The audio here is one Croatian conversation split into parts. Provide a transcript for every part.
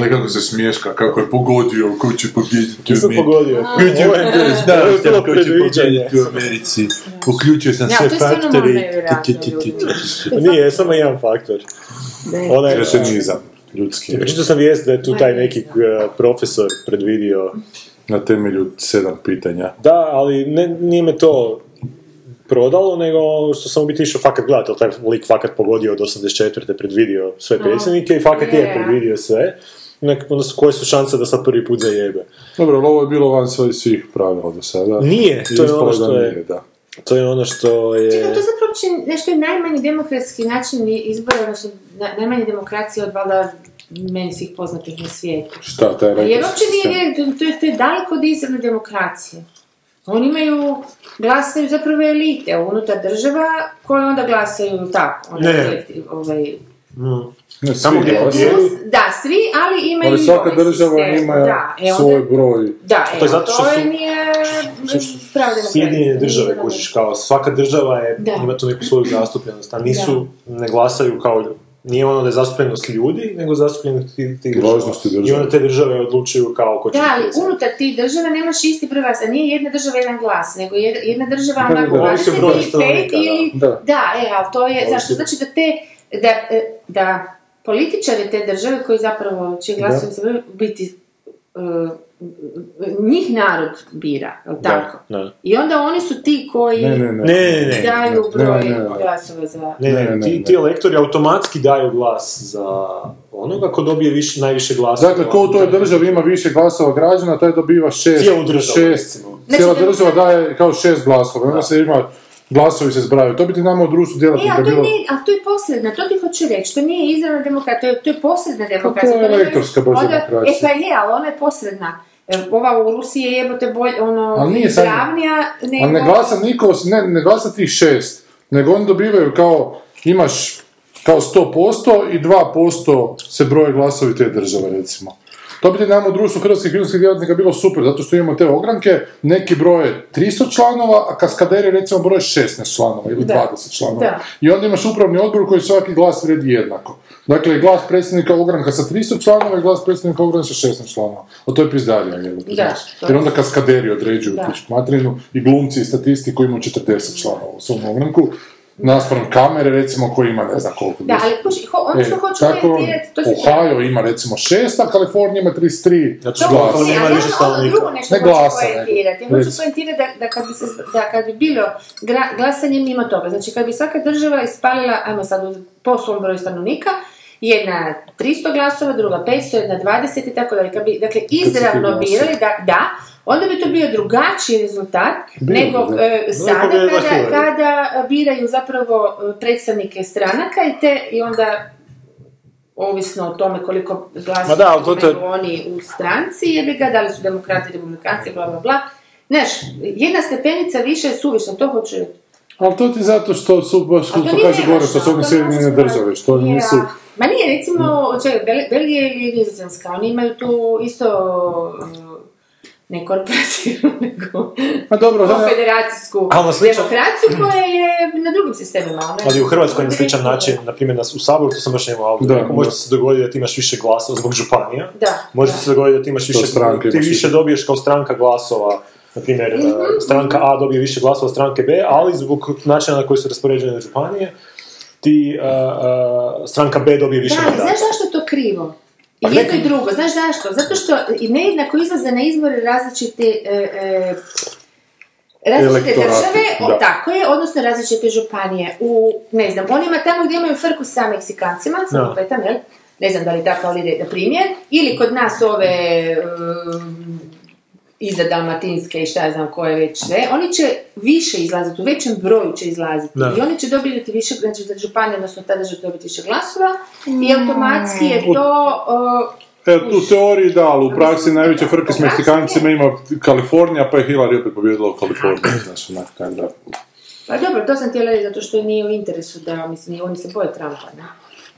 Gle kako se smješka, kako je pogodio ko će pobijediti u Nisam Americi. pogodio. Ko će pobijediti, da, ovo je bilo ko će pobijediti u Americi. Uključio sam Ja, sve ti. Nije, samo jedan faktor. Onaj, Kretenizam ljudski. Pročitao sam vijest da je tu taj neki eh, profesor predvidio Na temelju sedam pitanja. Da, ali ne, nije me to prodalo, nego što sam u biti išao fakat gledati, ali taj lik fakat pogodio od 84. predvidio sve predsjednike i fakat Je. predvidio sve. Nek, onda su, koje su šanse da sad prvi put zajebe? Dobro, ali ovo je bilo van svojih svih pravila do sada. Nije, I to je ono da što je- nije, da. To je ono što je... Čekaj, to zapravo uopće nešto je najmanji demokratski način izbora, odnosno na- najmanje demokracije od valjda meni svih poznatih na svijetu. Šta, taj Jer rekao uopće nije, to, to, je, to je daleko od izravne demokracije. Oni imaju, glasaju zapravo elite unutar država koje onda glasaju tako. Onda Ne. ovaj, Ne, Samo svi gdje- da, svi, ali imaju Ali i svaka država ima da, e onda- svoj broj. Da, To to je zato što su- nije. Sjedinjene države, kužiš, kao svaka država je, Da. ima tu neku svoju zastupljenost, a nisu, ne glasaju kao, nije ono da je zastupljenost ljudi, nego zastupljenost tih tih država. I onda te države odlučuju kao ko će Da, ali unutar tih država nemaš isti broj glasa. Nije jedna država jedan glas, nego jedna, jedna država Da, onako da, ovisi o broju 25 stanovnika, da. ili... Da. Da, e, ali to je, zašto? Znači da te, da, e, da političari te države koji zapravo će glasovati se biti e, njih narod bira, jel tako? Da. I onda oni su ti koji Ne, ne, ne. Ne, ne, ne. daju Ne, broj ne, ne. glasova za... Ne, ne, Ne, ne, ti, ne. ti elektori automatski daju glas za onoga ko dobije više, najviše glasova. Dakle, ko u toj državi ima više glasova građana, taj dobiva šest. Cijelu državu, Šest. recimo. Cijela Znači, država daje kao šest glasova. Onda se ima, glasovi se zbraju. To bi ti nama u društvu E, djelatnika a to, bilo... nije, a to je posredna, to ti hoću reći, to nije izravna demokracija, to je, to je posredna demokracija. to je ne- elektorska baš onda- demokracija. E pa je, ali ona je posredna. E, Ova u Rusiji je jebote bolj, ono, Ali nije sad- nego... Ali ne glasa niko, ne, ne glasa tih šest, nego oni dobivaju kao, imaš kao 100% i 2% se broje glasovi te države, recimo. To bi ti nama u društvu hrvatskih filmskih djelatnika bilo super, zato što imamo te ogranke, neki broje 300 članova, a kaskaderi recimo broje 16 članova ili Da. 20 članova. Da. I onda imaš upravni odbor koji svaki glas vredi jednako. Dakle, glas predsjednika ogranka sa 300 članova i glas predsjednika ogranka sa 16 članova. A to je pizdarija, jebote, Da, Jer je- onda kaskaderi određuju Da. materinu i glumci i statisti koji imaju 40 članova u svom ogranku, naspram kamere recimo koji ima ne znam koliko. Da, ali kuži, ho, ono što E, hoću tako, to se... Ohio ima recimo 6, a Kalifornija ima 33 Zato što To glasa. on ne, nema ali više ono- ono stanovnika. drugo nešto Ne hoću glasa, nego. poentirati. Ja hoću poentirati da, da, kad bi se, da kad bi bilo gra- glasanje mimo toga, znači kad bi svaka država ispalila, ajmo sad po svom broju stanovnika, jedna 300 glasova, druga 500, jedna 20 i tako dalje. Kad bi, dakle, izravno birali, da, da, onda bi to bio drugačiji rezultat Bilo bi, nego da. e, sada pobjedila kada, kada biraju zapravo e, predstavnike stranaka i te i onda ovisno o tome koliko glasa da, to te- imaju oni u stranci, jebi ga, da li su demokrati, republikanci, bla, bla, bla. Znaš, jedna stepenica više je suvišna, to hoću. Ali to ti zato što su, baš to što nije kaže Gore, nevažno, što su oni to Sjedinjene države, što Ja. nisu... Ma nije, recimo, čekaj, Bel- Belgija ili Nizozemska, oni imaju tu isto ne korporativnu, nego Ma dobro, da, konfederacijsku A ono demokraciju koja je na drugim sistemima. ona je- Ali u Hrvatskoj na sličan način, na primjer nas u Saboru, to sam baš Da, može da. se dogoditi da ti imaš više glasova zbog županija, Da. može da. se dogoditi da ti imaš više, stranke ti više dobiješ kao stranka glasova, na primjer, Mhm. eh, stranka A dobije više glasova od stranke B, ali zbog načina na koji su raspoređene županije, ti stranka B dobije više Da, ali mandata. znaš zašto je to krivo? I Pa jedno i drugo, znaš zašto? Zato što i nejednako izlaze na izbore različite e, e, različite države, o, da. tako je, odnosno različite županije. U, ne znam, onima tamo gdje imaju frku sa Meksikancima, sa Da. lupetam, jel? Ne znam da li tako, ali primjer. Ili kod nas ove um, iza Dalmatinske i šta ja znam koje već sve, oni će više izlaziti, u većem broju će izlaziti. Da. I oni će dobiti više, znači za županije, odnosno tada će dobiti više glasova i automatski je to, o, E, tu teoriji da, ali u praksi najveće frke s Meksikancima ima Kalifornija, pa je Hillary opet pobjedila u Kaliforniji, znaš, onak, tako da. Pa dobro, to sam htjela reći, zato što nije u interesu da, mislim, oni se boje Trumpa, ne?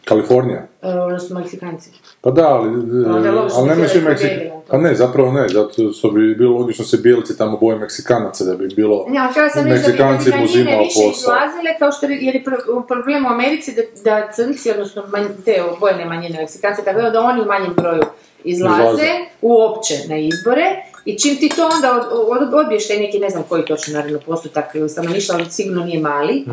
Kalifornija? E, Odnosno Meksikanci. Pa da, ali, Onda je logično ali da nema se svi da je Meksik... pobijedila. Pa ne, zapravo ne, zato što bi bilo logično se bijelci tamo boje Meksikanaca, da bi bilo Ne, ali htjela sam reći da bi- Meksikanci uzimao više posao. izlazile, kao što jer je pro- problem u Americi da, da crnci, odnosno manj, te obojene manjine Meksikanci, tako da oni u manjem broju izlaze, Izlaze. uopće na izbore i čim ti to onda od, od, odbiješ taj neki, ne znam koji točno naravno postotak stanovništva, ali sigurno nije mali,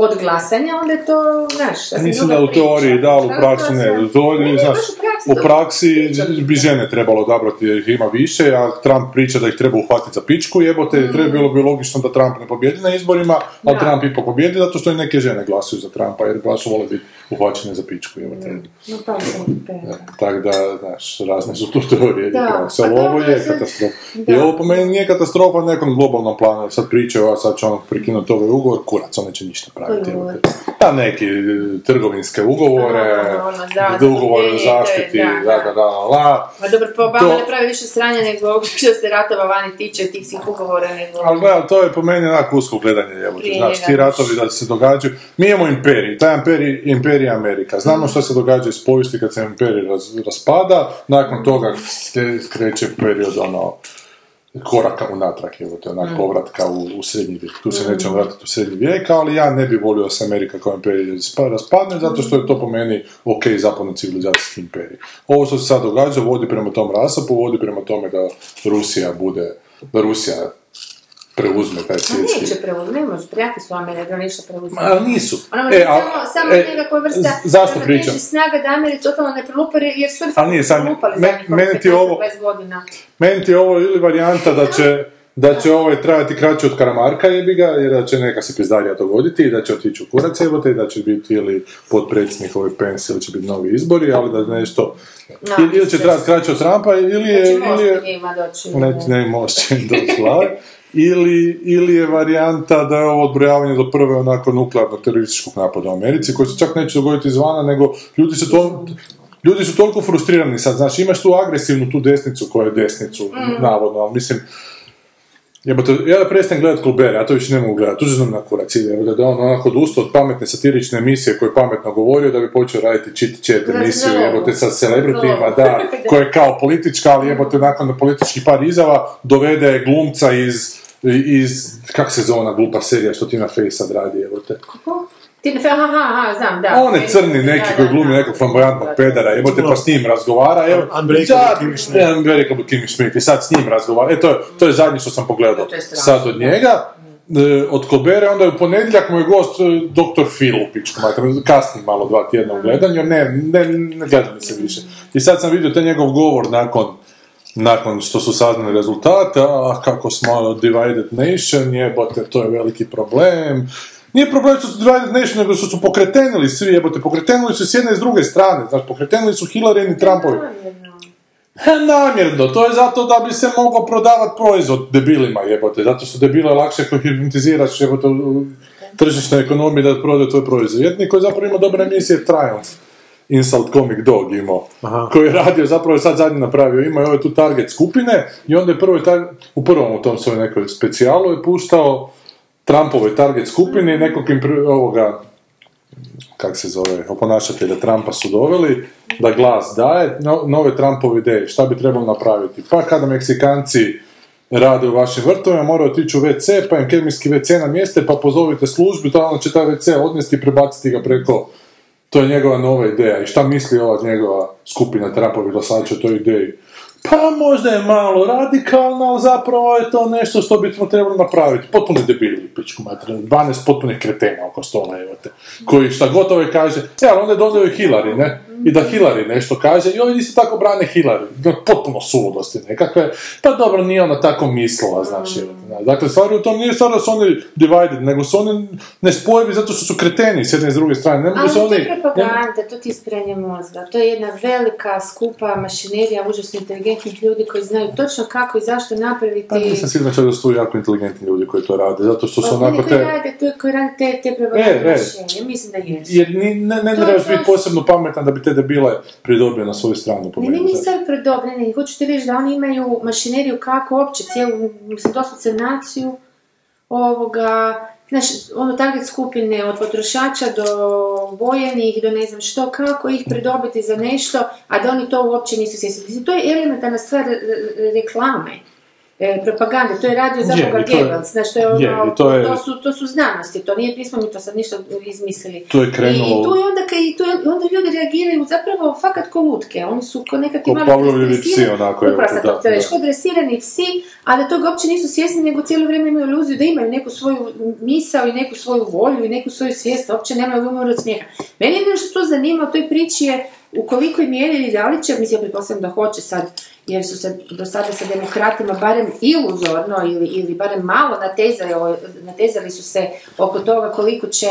od glasanja, onda je to, znaš, druga da u teoriji da, u praksi to ne. Ne, ne, znaš, u praksi to- bi žene trebalo odabrati jer ih ima više, a Trump priča da ih treba uhvatiti za pičku, jebote, treba bilo bi logično da Trump ne pobjedi na izborima, ali Da. Trump ipak pobjedi zato što i neke žene glasuju za Trumpa, jer baš vole biti uhvaćene za pičku, jebote. No, pa sam, Da, Tako da, znaš, razne su tu teorije Da, prakse, pa ali ovo je katastrofa. da. I ovo po meni nije katastrofa na nekom globalnom planu, sad pričaju, a sad će on prekinuti ovaj ugovor, kurac, on neće ništa praviti. Jebote. Pa neki trgovinske ugovore, ugovore o to zaštiti, da, da, da. da, da, la. Ma dobro, pa Obama To- ne pravi više sranja nego što se ratova vani tiče tih svih ugovora, nego... Ali gledaj, to je po meni onako usko gledanje, jebote, znaš, ti ratovi da se događaju, mi imamo imperij, taj imperij, imperij Amerika, znamo što se događa iz povijesti kad se imperij raz, raspada, nakon toga kreće period, ono, koraka unatrag, evo te, onak, povratka u, u srednji vijek. Tu se nećemo vratiti u srednji vijek, ali ja ne bi volio da se Amerika kao imperij spa- raspadne, zato što je to po meni ok zapadno civilizacijski imperij. Ovo što se sad događa vodi prema tom rasapu, vodi prema tome da Rusija bude, da Rusija preuzme taj svjetski... neće preuzeti, ne može, prijatelji su Amerika, ništa preuzeti. Ma nisu. E, a- samo, samo e, nekakva vrsta zašto pričam? snaga da Americi totalno ne prelupari, jer su Ali nije, sad, prelupali me- meni ti 15, ovo- 20 godina. Meni ti ovo ili varijanta da će da će ovaj trajati kraće od Karamarka jebi ga, jer da će neka se pizdarija dogoditi i da će otići u kurac jebote i da će biti ili potpredsjednik ovaj Pence ili će biti novi izbori, ali da nešto... No, ili, ili će trajati kraće od Trumpa ili je... Znači, Ili je njima doći. ne, ne im doći. Ili, ili je varijanta da je ovo odbrojavanje do prve onako nuklearnog terorističkog napada u Americi, koji se čak neće dogoditi izvana, nego ljudi su to, Ljudi su toliko frustrirani sad, znači imaš tu agresivnu tu desnicu koja je desnicu, Mm. navodno, ali mislim, Jebote, ja da prestanem gledat Colbert, ja to više ne mogu gledat, užasno mi na kurac ide, jebote, da on onako odustao od pametne satirične emisije koje je pametno govorio da bi počeo raditi chit chat Da, emisiju, jebote, sa celebritima, da, koja je kao politička, ali jebote, nakon političkih par izjava dovede glumca iz, iz, kak se zove ona glupa serija što Tina Fey sad radi, jebote. Ti ne, aha, aha, znam, da. On je crni neki koji glumi nekog flamboyantnog pedera, jebote pa s njim razgovara, evo. Unbreakable Kimmy Schmidt. ne, Unbreakable Kimmy Schmidt, i sad s njim razgovara, e to je, to je zadnje što sam pogledao sad od njega. E, od Colbera, onda je u ponedjeljak mu je gost e, Dr. Phil u pičku, kasnim malo dva tjedna u gledanju, ne, ne, ne gleda mi se više. I sad sam vidio taj njegov govor nakon nakon što su saznali rezultate, a kako smo divided nation, jebote, to je veliki problem. Nije problem što su divided nation, nego što su pokretenili svi, jebote, pokretenili su s jedne i s druge strane, znači, pokretenili su Hillary i Trumpovi. Namjerno, to je zato da bi se mogao prodavati proizvod debilima, jebote, zato što debile lakše ako hipnotiziraš, jebote, u tržišnoj ekonomiji da prodaju tvoj proizvod. Jedni koji zapravo ima dobre emisije je Triumph. Insult Comic Dog imao, koji je radio, zapravo je sad zadnji napravio, ima i ove tu target skupine i onda je prvo tar- u prvom u tom svoj nekoj specijalu je puštao Trumpove target skupine i nekog im pr- ovoga, kak se zove, oponašatelja Trumpa su doveli, da glas daje, no- nove Trumpove ideje, šta bi trebalo napraviti. Pa kada Meksikanci rade u vašim vrtovima, moraju otići u WC, pa im kemijski WC namjeste, pa pozovite službu, to će taj WC odnesti i prebaciti ga preko to je njegova nova ideja. I šta misli ova njegova skupina Trumpovih glasača o toj ideji? Pa možda je malo radikalno, ali zapravo je to nešto što bismo trebali napraviti. Potpuno debili, pičku materinu. 12 potpunih kretena oko stola, evo te. Koji šta gotovo je kaže, e, ali onda je dodao i Hillary, ne? I da Hillary nešto kaže, i oni isto tako brane Hillary. No, Potpuno suludosti nekakve. Pa dobro, nije ona tako mislila, te, da. Dakle, stvari u tom nije stvar da su oni divided, nego su oni nespojivi zato što su kreteni s jedne i s druge strane. Ne mogu Ali se to oni... je propaganda, to ti je ispiranje mozga. To je jedna velika, skupa mašinerija užasno inteligentnih ljudi koji znaju točno kako i zašto napraviti... Pa nisam siguran čak da su jako inteligentni ljudi koji to rade, zato što su Pa, onako oni koji te... rade, to, koji rade te, te E, e. mislim da jesu. Jer ni, ne, ne To- trebaš to- biti posebno pametan da bi te debile pridobio na svoju stranu. Ne, ne, meni. nisu ovi predobljeni, hoću ti reći da oni imaju mašineriju kako uopće cijelu, mislim, doslovce naciju ovoga, znaš, ono target skupine od potrošača do vojenih, do ne znam što, kako ih pridobiti za nešto, a da oni to uopće nisu svjesni. To je elementarna stvar re- re- reklame. E, propagande, to je radio za Je, Boga to je- Goebbels, znaš, to je ono, je, to je- su, to su znanosti, to nije pismo, mi to sad ništa izmislili. To je krenulo I, i tu je onda, kaj, i tu je, onda ljudi reagiraju zapravo fakat ko lutke, oni su ko nekakvi Ko mali Pavlovi psi, onako, evo Upravo sam to htjela ko dresirani psi, a da toga uopće nisu svjesni, nego cijelo vrijeme imaju iluziju da imaju neku svoju misao i neku svoju volju i neku svoju svijest, uopće nemaju umoru od smijeha. Mene je što to zanima u toj priči je u kolikoj mjeri da li će, mislim, ja pretpostavljam da hoće sad, jer su se do sada sa demokratima barem iluzorno ili, ili barem malo natezali, natezali su se oko toga koliko će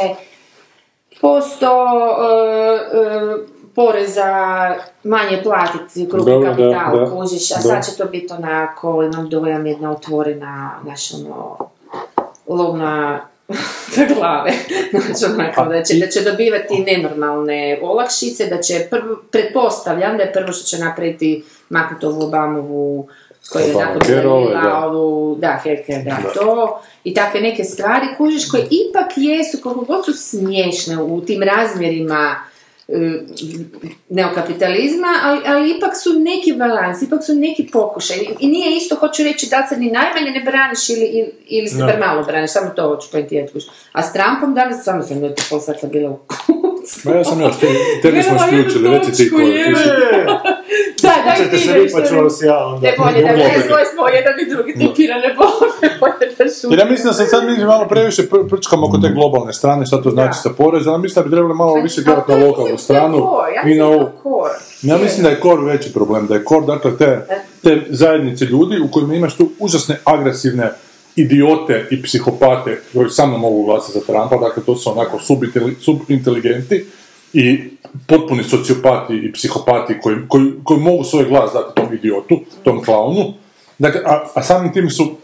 posto e, e, poreza manje platiti krupni kapital, da. kužiš, a Da. sad će to biti onako, imam dojam jedna otvorena, znaš, ono, lovna za glave. Znači, onako, da će, da će dobivati nenormalne olakšice, da će, prvo, pretpostavljam da je prvo što će napraviti maknuti ovu Obamovu koji je onako dodjeljila da. ovu, da, healthcare, da, to, i takve neke stvari, kužiš, koje ipak jesu, koliko god su smiješne u tim razmjerima neokapitalizma, ali, ali ipak su neki balans, ipak su neki pokušaj. I- nije isto, hoću reći, da se ni najmanje ne braniš ili, ili, se Da. premalo braniš, samo to hoću pojentirati. A s Trumpom danas samo sam nekaj pol sata bila u kucu. Ma ja sam još, tebi smo isključili, reci ti točku, koji. ti ti se vi, pa ću vas ja onda. Ne bolje da ne svoje smo jedan i drugi tipirane bolje da šutim. Jer ja mislim da se sad mi malo previše pr- prčkamo oko te globalne strane, šta to znači sa poreza, ali mislim da bi trebali malo više Ali gledati na lokalnu stranu i na ovu. Ja mislim da je kor veći problem, da je kor, dakle, te, te zajednice ljudi u kojima imaš tu užasne agresivne idiote i psihopate koji samo mogu glasati za Trumpa, dakle to su onako subinteli- subinteligenti i potpuni sociopati i psihopati koji, koji, koji mogu svoj glas dati tom idiotu, tom klaunu, dakle, a, a samim tim su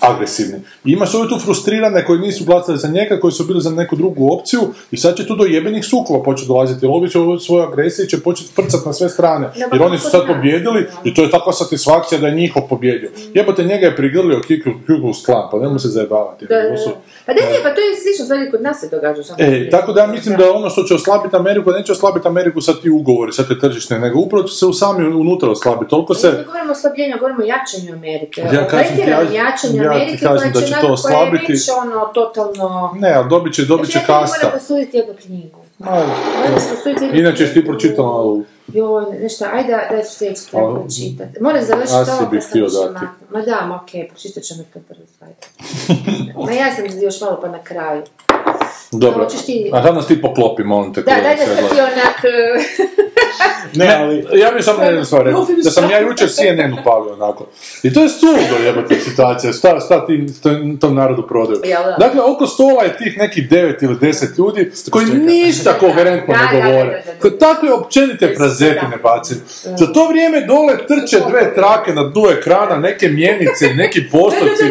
agresivni. I imaš ove tu frustrirane koji nisu glasali za njega, koji su bili za neku drugu opciju i sad će tu do jebenih sukoba početi dolaziti. Jer ovi će u svojoj agresiji će početi frcat na sve strane. Da, pa Jer oni su sad pobjedili i to je takva satisfakcija da je njihov pobjedio. Jebote, njega je prigrlio Kuklus Klan, pa nemoj se zajebavati. Da, da, su-. Pa da, ne, pa to je slično stvari kod nas se događa. E, tako da ja mislim da ono što će oslabiti Ameriku, neće oslabiti Ameriku sad ti ugovori, sad te tržišne, nego upravo će se u sami unutra oslabiti. Toliko Ne se... govorimo o oslabljenju, govorimo o jačanju Amerike. Ja kažem ti, ja- jačanju ja ti kažem da će to koja je oslabiti. već ono totalno... Ne, ali dobit će, dobit će Znači, ja kasta. moram posuditi jednu knjigu. Posuditi jednu Inače si ti pročitala ovu Joj, nešto, ajde, daj ću sljedeći treba pročitati. Moram završiti ovo pa sam htio još dati. maknu. Ma da, okej, pročitat ćemo to prvo ajde. Ma ja sam još malo pa na kraju. Dobro. Hoćeš ti- A sad nas ti poklopi, molim te. Da, daj da sad ti onak... e, Ne, ali... Ja bih samo jednu stvar rekao, da sam ja jučer CNN upalio onako. I to je suludo jebate situacija, šta, šta tim, tom, tom narodu prodaju. Dakle, oko stola je tih nekih devet ili deset ljudi koji ništa koherentno ne govore. Koji takve općenite frazetine bacaju. Za to vrijeme dole trče dve trake na dnu ekrana, neke mjenice, neki postoci.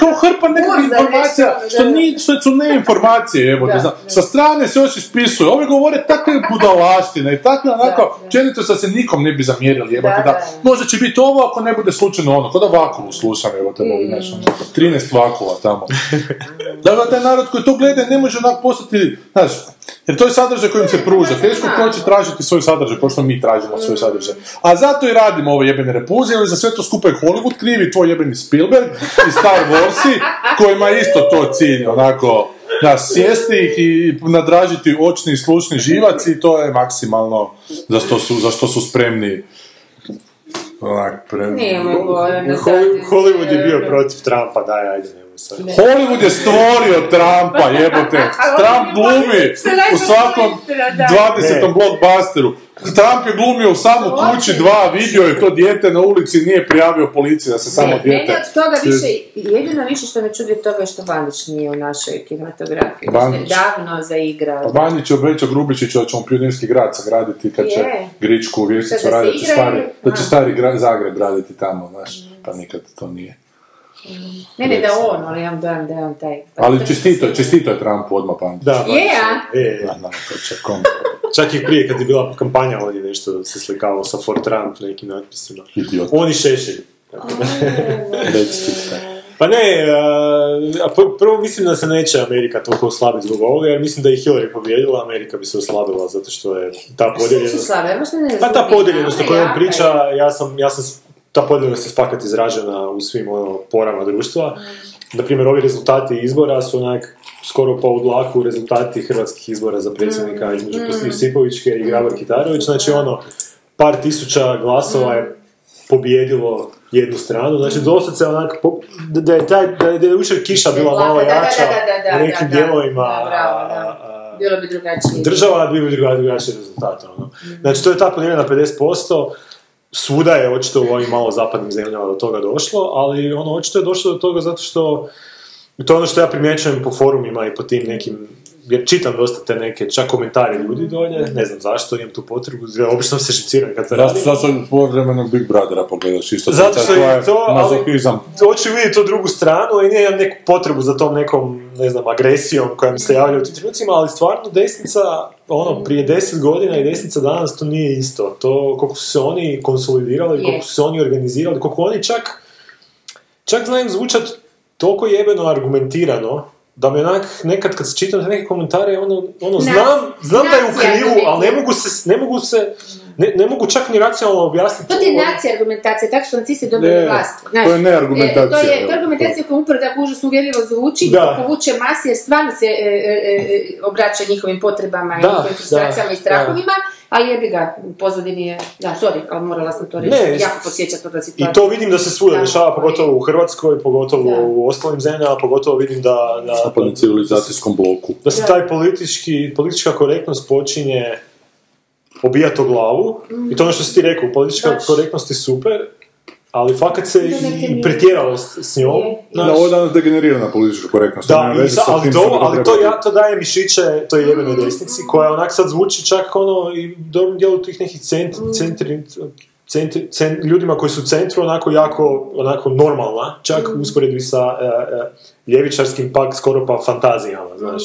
Kao hrpa Burza, informacija, nešto, što, da. ni, što su ne informacije, jebote. Da, zna. da. Sa strane se još ispisuje. Ove govore takve budalaštine i takve onako, da. općenito sa se nikom ne bi zamjerili, jebote, Da, da, da, da. možda će biti ovo ako ne bude slučajno ono, kod da vakuvu slušam, jebote, mogu, Mm. ono, 13 vakova tamo. dakle, taj narod koji to gleda ne može onak postati, znaš, jer to je sadržaj kojim se pruža. Teško ko će tražiti svoj sadržaj, kao što mi tražimo svoj sadržaj. A zato i radimo ove jebene repulzije, jer za sve to skupa je Hollywood krivi, tvoj jebeni Spielberg i Star Warsi, kojima je isto to cilj, onako, da, sjesti ih i nadražiti očni i slušni živac i to je maksimalno za što su, za što su spremni onak, pre... Sad Hol- ti- Hollywood je bio protiv Trumpa, daj, ajde, nemoj sad. Hollywood je stvorio Trumpa, jebote. Trump glumi u svakom 20. blockbusteru. Trump je glumio u samo kući dva, vidio je to dijete na ulici, nije prijavio policiji da se samo Ne, dijete... Meni od toga više, jedino više što me čudi od toga je što Bandić nije u našoj kinematografiji. Bandić. Davno zaigrao. Pa Banjić je obećao Grubišiću da će on pionirski grad sagraditi kad će Je. Gričku da se raditi, igraju? stari, da će stari gra- Zagreb raditi tamo, znaš, pa nikad to nije. Ne, ne, da on, ali imam dojam da je on taj. pa Ali to čestito, je- čestito je Trumpu odmah Bandić. Da, Je, a? Je, je. Da, da, to će kom. Čak i prije kad je bila kampanja ovdje nešto se slikao sa For Trump nekim natpisima. Idiot. Oni šešelj. Pa ne, a, a pr- prvo mislim da se neće Amerika toliko oslabiti zbog ovoga, jer mislim da je Hillary pobjedila, Amerika bi se oslabila zato što je ta podijeljenost... slave, možda ne Pa ta podijeljenost o kojoj on priča, je. ja sam, ja sam, ta podijeljenost je fakat izražena u svim ono, porama društva. Na primjer, ovi rezultati izbora su onak skoro pa u dlaku rezultati hrvatskih izbora za predsjednika između mm. Josipovićke i Grabar Kitarović. Znači ono, par tisuća glasova je pobjedilo jednu stranu, znači doslovce onak, po- da- da je, taj, da je, da je kiša bila malo jača da, da, da, u nekim dijelovima, Bilo bi drugačije. država bi bi drugačiji drugačiji rezultat. Ono. Znači, to je ta podijeljena na 50%, svuda je očito u ovim malo zapadnim zemljama do toga došlo, ali ono, očito je došlo do toga zato što i to je ono što ja primjećujem po forumima i po tim nekim jer čitam dosta te neke, čak komentare ljudi dolje, ne znam zašto, imam tu potrebu, obično se šiciram kad to Da, radim. sad sad povremenog Big Brothera pogledaš isto. Zato što je to, ali hoću vidjeti tu drugu stranu i nemam neku potrebu za tom nekom, ne znam, agresijom koja mi se javlja u tim trenucima, ali stvarno desnica, ono, prije deset godina i desnica danas to nije isto. To, koliko su se oni konsolidirali, koliko su se oni organizirali, koliko oni čak, čak znaju zvučat toliko jebeno argumentirano, da mi onak, nekad kad čitam te neke komentare, ono, ono Na- znam, znam da je u krivu, ali ne mogu se, ne mogu se, ne, ne mogu čak ni racionalno objasniti. To ti je ovo. nacija argumentacija, tako su nacisti dobili Ne, vlast. to je neargumentacija, E, To je, to argumentacija koja upravo tako užasno uvjerljivo zvuči, Da. povuče masi jer stvarno se e, e, e, obraća njihovim potrebama i Da, njihovim frustracijama da, i strahovima, ali jebi ga, u pozadini je, da, sorry, ali morala sam to reći, Ne, jako podsjeća to da I situacija. to vidim da se svuda Da. dešava, pogotovo u Hrvatskoj, pogotovo Da. u ostalim zemljama, pogotovo vidim da, da, Zapadnom civilizacijskom bloku. da se taj politički, politička korektnost počinje obijati o glavu. I to ono što si ti rekao, politička Baš. korektnost je super, ali fakat se i mjere. pretjeralo s, s njom. Znaš. Da, ovo je danas degenerirana politička korektnost. Da, i sa- ali, to, ali to, ja, to daje mišiće toj jebenoj desnici, koja onak sad zvuči čak ono i dobrom dijelu tih nekih cent, centri, centri- cen- ljudima koji su u centru onako jako onako normalna, čak u usporedbi sa e, e, ljevičarskim pak skoro pa fantazijama, znaš.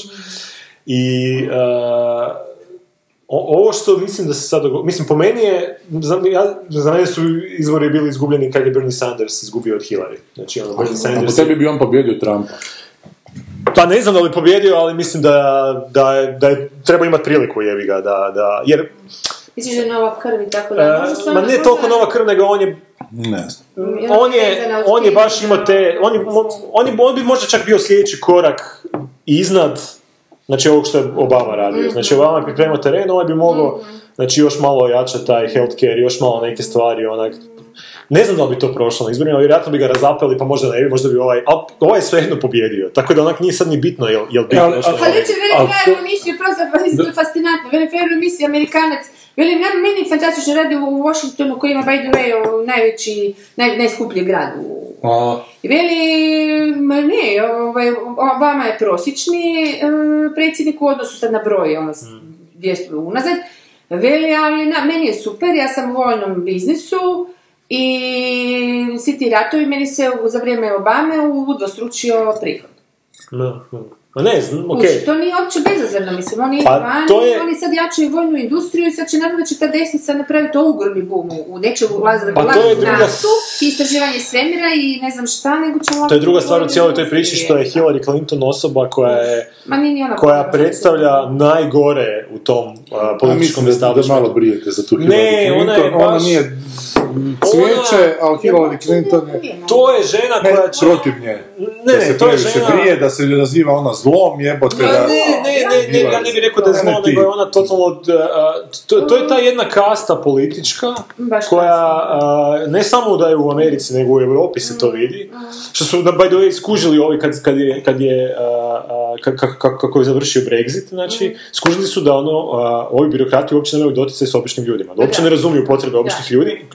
I e, o- ovo što mislim da se sad dogodilo, mislim po meni je, za, ja, za mene su izvori bili izgubljeni kad je Bernie Sanders izgubio od Hillary. Znači ono, Bernie A po Sanders... tebi bi on pobjedio Trumpa. Pa ne znam da li je pobjedio, ali mislim da, da, je, da je, treba imati priliku jebi ga, da, da, jer, Misliš da je nova krv i tako da, stvarno- ma ne toliko nova krv, nego on je, Ne znam. on je, on je baš imao te, on, je, on, je, on bi možda čak bio sljedeći korak iznad, znači ovog što je Obama radio, znači Obama je pripremao teren, ovaj bi mogao, znači još malo ojačati taj healthcare, još malo neke stvari, onak, ne znam da li bi to prošlo na izborima, vjerojatno bi ga razapeli, pa možda ne bi, možda bi ovaj, ali ovaj je svejedno pobjedio, tako da onak nije sad ni bitno jel, jel bi E, ali- ali- Pa veli Ali frajer to- u emisiju, prosto fascinantno, veli frajer u emisiji Amerikanac, veli, ja, meni fantastično radi u Washingtonu koji ima, by the way, najveći, naj, najskuplji grad u A, veli, ma ne, ovaj, Obama je prosječni e, predsjednik u odnosu sad na broj, ono, 200 unazad. Veli, ali na, meni je super, ja sam u vojnom biznisu i svi ti ratovi meni se za vrijeme Obame udvostručio prihod. No, no. Ma ne znam, okej. To nije uopće bezazrno, mislim, oni idu Pa, vani, to je- oni sad jačaju vojnu industriju i sad će naravno da će ta desnica napraviti ogromni boom u- neće ulaziti Pa to je druga- i istraživanje svemira i ne znam šta, nego će To je druga stvar u cijeloj toj priči što je Hillary Clinton osoba koja je Ma nije ni ona koja predstavlja najgore u tom uh, političkom da, da malo establishmentu. brijete za tu Ne, ona je Clinton. Ona, baš- nije cvijeće, ali Hillary Clinton je To je žena koja će... protiv nje. Ne, da ne, se to je žena- brije, da se naziva ona zlom, jebote, da... ne, ne, ne, ne, ja ne bih rekao da je zlo, Ne ti. nego je ona totalno... uh, to, to je ta jedna kasta politička Baš koja uh, ne samo da je u Americi, nego u Europi se to vidi. Što su, da, by the way, skužili ovi kad, kad je, kad je ka- ka- ka- kako je završio Brexit, znači, skužili su da ono, uh, ovi birokrati uopće nemaju doticaj s običnim ljudima, da uopće ne razumiju potrebe običnih ljudi.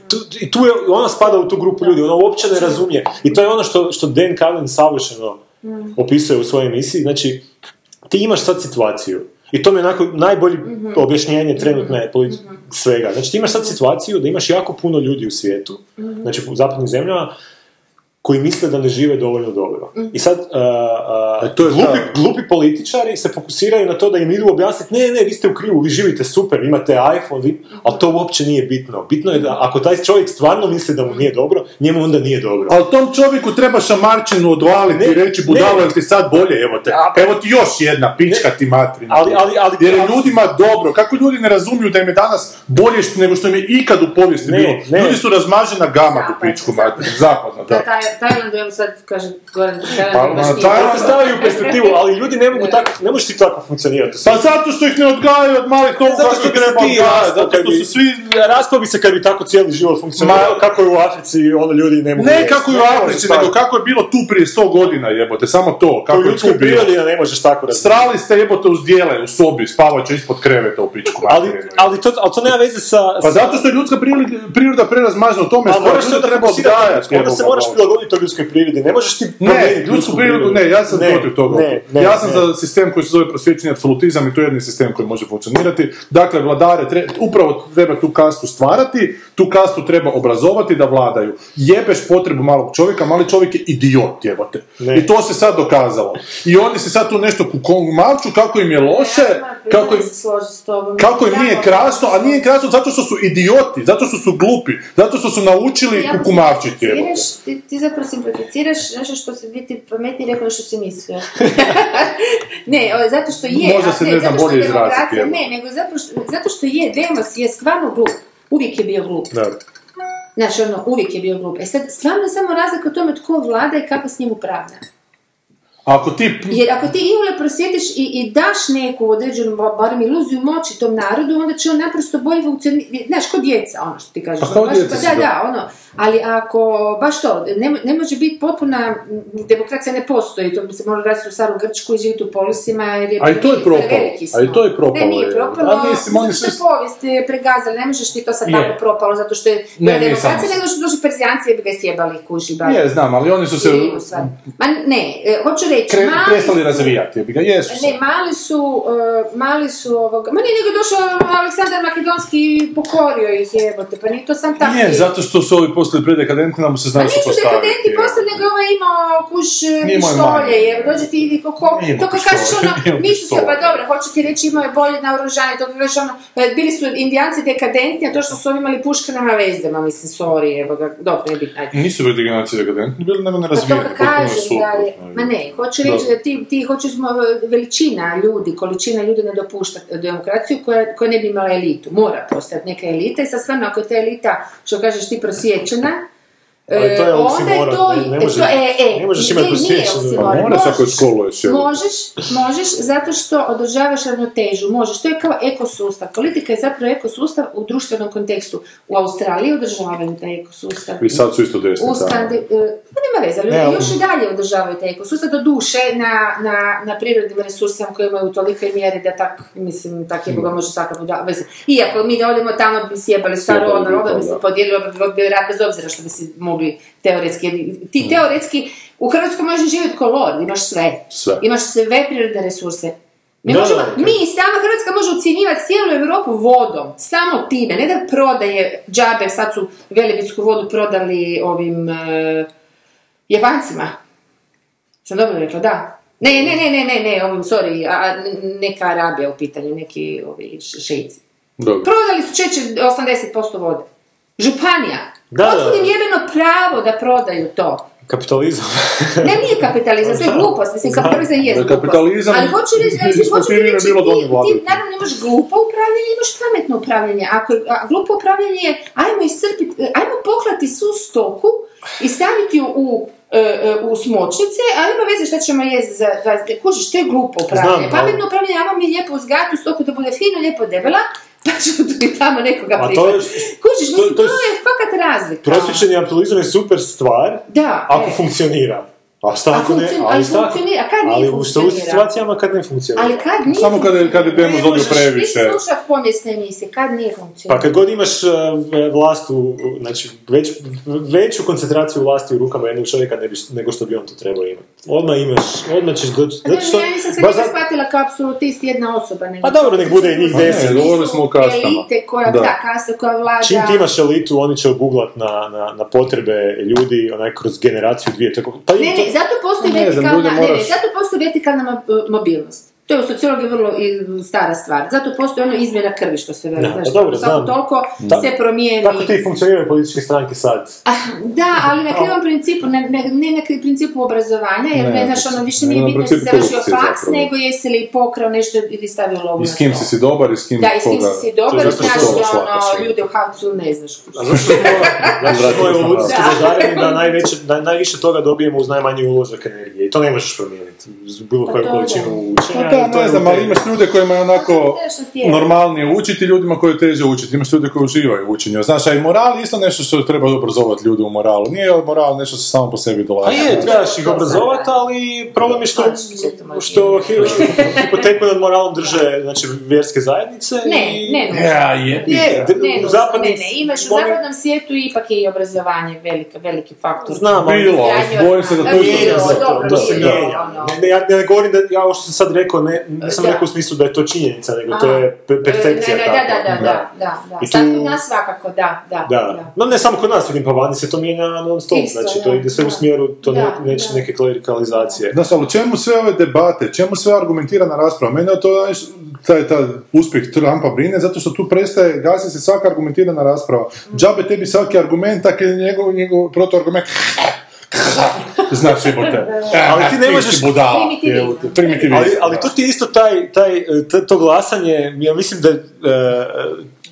I tu je, ona spada u tu grupu ljudi, ona uopće ne razumije. I to je ono što, što Dan Carlin savršeno opisuje u svojoj emisiji, znači, ti imaš sad situaciju, i to mi je onako najbolje objašnjenje trenutne politi- svega. Znači ti imaš sad situaciju da imaš jako puno ljudi u svijetu, znači u zapadnim zemljama, koji misle da ne žive dovoljno dobro. I sad, uh, uh, E, to je glupi, ta- glupi političari se fokusiraju na to da im idu objasniti, ne, ne, vi ste u krivu, vi živite super, imate iPhone, vi... ali to uopće nije bitno. Bitno je da ako taj čovjek stvarno misli da mu nije dobro, njemu onda nije dobro. Ali tom čovjeku treba šamarčinu odvaliti i Ne, reći budalo, ne. jel ti sad bolje, evo te. A- Evo ti još jedna pička ti materina. Ali- ali- ali- Jer je ali- ljudima dobro. Kako ljudi ne razumiju da im je danas bolje nego što im je ikad u povijesti Ne, bilo? ne. Ljudi su razmažena gama u Zapadno, pičku materinu. Zapadno, da. Na Taj, Tajlandu, evo sad kaže Goran, Pa, Tajlandu stavljaju u perspektivu, ali ljudi ne mogu tako, ne možeš ti tako funkcionirati. Pa zato što ih ne odgajaju od malih Zato kako se treba ti odgajati, zato što su svi... Raspao bi se kad bi tako cijeli život funkcionirao, Ma- kako je u Africi, onda ljudi ne mogu Ne kako je u Africi, nego kako je bilo tu prije 100 godina, jebote, samo to, kako je tu bilo. prirodi da ne možeš tako razmišljati. Strali ste jebote uz dijele u sobi, spavaće ispod kreveta u pičku Ali, ali, to, ali to nema veze sa... Pa zato što je ljudska priroda, prerazmažena, u tome je Ali stvar, moraš se ljude onda treba fokusirati, odgajati. onda se moraš Bože. Prilagoditi toj ljudskoj prirodi, ne možeš ti Ne, ljudsku prirodu ne, ja sam Ne, protiv toga. Ne, ne, ja sam ne. za sistem koji se zove prosvjećeni apsolutizam i to je jedni sistem koji može funkcionirati. Dakle, vladare, tre, upravo treba tu kastu stvarati, tu kastu treba obrazovati da vladaju. Jebeš potrebu malog čovjeka, mali čovjek je idiot, jebote. Ne. I to se sad dokazalo. I oni se sad tu nešto kukongumaču, kako im je loše, kako im, kako im nije krasno, a nije krasno zato što su idioti, zato što su glupi, zato što su naučili simplificiraš- Ti, ti zapravo simplificiraš nešto što se biti pametniji rekao što si mislio. ne, o, zato što je... Možda se ne znam zato što bolje je izraziti. Ne, nego zato što, zato što je, Demos je stvarno glup. Uvijek je bio glup. Da. Znaš, ono, uvijek je bio glup. E sad, stvarno je samo razlika u tome tko vlada i kako s njim upravlja. Ako ti Jer ako ti iole prosjetiš i, i daš neku određenu, ba- barem iluziju moći tom narodu, onda će on naprosto bolje funkcionirati. Znaš, ko djeca, ono što ti kažeš. Pa kao Baš- djeca pa da. da, ono. Ali ako, baš to, ne, ne može biti potpuna, demokracija ne postoji, to bi se moralo raditi u staru Grčku i živjeti u polisima, jer je A i to je propalo. A i to je propalo, Ne, nije je. propalo, A mislim, zato što su- povijest je pregazala, ne možeš ti to sad Je. tako propalo, zato što je Ne, demokracija, nego što došli perzijanci i bi ga sjebali kuži, bar. Je, znam, ali oni su se. Ma ne, e, hoću reći, kre, mali prestali su- razvijati, jebi ga, jesu ne, mali su, uh, mali su ovoga, ma nije nego došao Aleksandar Makedonski i pokorio ih jebote, pa nije to sam tako. Je, zato što su ovi postali predekadentni, nam se Pa znaju nisu supostaviti. dekadenti postali, nego ovaj imao kuš imao pištolje, manje. je, dođe ti i kako, to kad kažeš ono, nisu se, pa dobro, hoću ti reći imao je bolje naoružanje, to kažeš ono, e, bili su indijanci dekadentni, a to što su oni imali puške nema veze, ma mislim, sorry, evo ga, dobro, ne ajde. Nisu bili generacije dekadentni, bili nego Pa to nerazvijeni, kad potpuno kažem su. da je, ma ne, hoću reći da ti, ti hoćeš veličina ljudi, količina ljudi ne dopušta demokraciju koja, koja ne bi imala elitu. Mora postojati neka elita i sad stvarno ako je ta elita, što kažeš ti, 是吗？Ali to je e, onda je oksimoron, to, ne- ne e, može- to- e, e, ne možeš imati. Pa moraš ako Možeš. školuješ? Možeš, možeš, zato što održavaš ravnotežu, možeš, to je kao ekosustav. Politika je zapravo ekosustav u društvenom kontekstu. U Australiji održavaju taj ekosustav. I sad su isto desni. U tamo. E, pa nema veze, ali Ne, još i dalje održavaju taj ekosustav, do duše na, na, na prirodnim resursima koji imaju u tolikoj mjeri da tak, mislim, tak je Boga može svaka buda, veze. Iako mi da odemo tamo bi sjebali staro Sjebali ono, bi se da. podijelili, onda bi rat bez obzira što bi si mogli teoretski, ti teoretski, u Hrvatskoj možeš živjeti ko lord, imaš sve. Sve. Imaš sve prirodne resurse. Mi, Da, možemo, da, mi, sama Hrvatska može ucjenjivati cijelu Europu vodom, samo time, ne da prodaje džabe, sad su velebitsku vodu prodali ovim e, Javancima. Sam dobro rekla, da. Ne, ne, ne, ne, ne, ne, ovim, sorry, a, neka Arabija u pitanju, neki ovi šeici. Dobro. Prodali su čeče 80% vode. Županija. Da, da, Otkud im da. jebeno pravo da prodaju to? Kapitalizam. Ne, nije kapitalizam, to je glupost. Mislim, kapitalizam je Da, glupost. kapitalizam Ali hoću reći, ali iz hoću reći, ti, ti naravno imaš glupo upravljanje, imaš pametno upravljanje. Ako, a glupo upravljanje je, ajmo iscrpiti, ajmo poklati svu stoku i staviti ju u e, e, u smočnice, a ima veze šta ćemo jesti za 20 Kužiš, to je glupo upravljanje. Ali- Pametno upravljanje, ajmo mi lijepo uzgajati tu stoku da bude fino, lijepo debela, i tamo nekoga A to Kužiš, to- mislim, to to, je- je fakat razlika. Prosječni apsolutizam je super stvar Da, ako e. funkcionira. A šta ako ne, ali ali šta funkcionira, a kad nije ali u što u funkcionira? situacijama kad ne funkcionira. Ali kad nije Samo kada je- kad je dobio možeš, previše. Ti slušat povijesne emisije, kad nije Pa funkcioniralo? kad god imaš uh, vlast u, znači već, veću koncentraciju vlasti u rukama jednog čovjeka ne bi, nego što bi on to trebao imati. Odmah imaš, odmah ćeš doći, Pa zato što... ja nisam se nikad shvatila kao apsolutist jedna osoba. Nego Pa dobro, nek bude i njih Pa ne, deset. govorili smo o kastama. Elite koja, Da. da, kasta koja vlada. Čim ti imaš elitu, oni će obuglat na, na, na potrebe ljudi, onaj, kroz generaciju dvije. Tako, pa Ne, ne, zato postoji Ne vertikalna, ne, ne, zato postoji vertikalna mo- mobilnost. To je u sociologiji vrlo i stara stvar. Zato postoji ono izmjena krvi što se veli. Da, znaš, pa dobro, samo znam. toliko Da. se promijeni. Tako ti funkcioniraju političke stranke sad. Ah, Da, ali na krivom principu, ne, ne, ne na krivom principu obrazovanja, jer Ne, ne, znaš, ono, više nije bitno principu završio faks, zapravo. nego jesi li pokrao nešto ili stavio lovu I s kim si si dobar i s kim Da, i s kim si si dobar, znaš, što ono, ljude u havcu ne znaš. A zašto smo, evolucijski da, da najviše toga dobijemo uz najmanji uložak energije. I to ne možeš promijeniti. Bilo Pa koju to količinu da. učenja. To ne je znam, ali imaš ljude kojima je onako normalnije učiti ljudima koji je teže učiti. Imaš ljude koji uživaju u učenju. Znaš, a i moral je isto nešto što treba obrazovati ljude u moralu. Nije moral nešto što samo po sebi A dolazi. je, trebaš ih obrazovati, ali problem je što, što hi- hipoteku nad moralom drže znači, vjerske zajednice. Ne, i... ne, ne. Ja, je. Ne, ne, zapadnim- ne, ne, imaš u zapadnom svijetu ipak je i obrazovanje veliki, veliki faktor. Znam, ali- Bilo, bojim se da to to, se mijenja. ono. Ne, ja ne govorim da, ja ovo što sam sad rekao, ne, nisam Da. rekao u smislu da je to činjenica, nego to je pe- percepcija Ne, ne, da, da, da, da, da, da. Sad kod nas svakako, da, da, Da, da. no ne samo kod nas, vidim, pa vani se to mijenja non stop, Isto, znači da, to ide sve u da. smjeru, to ne, Da, neće da. neke klerikalizacije. Znaš, ali čemu sve ove debate, čemu sve argumentirana rasprava? Mene to znaš, taj, taj uspjeh Trumpa brine, zato što tu prestaje, gasi se svaka argumentirana rasprava. Džabe tebi svaki argument, tak je njegov, njegov protuargument. Znaš, jebote. Ali ti ne Ti možeš- budala. Primitivizam. Ali, ali to ti je isto taj, taj, to glasanje, ja mislim da e,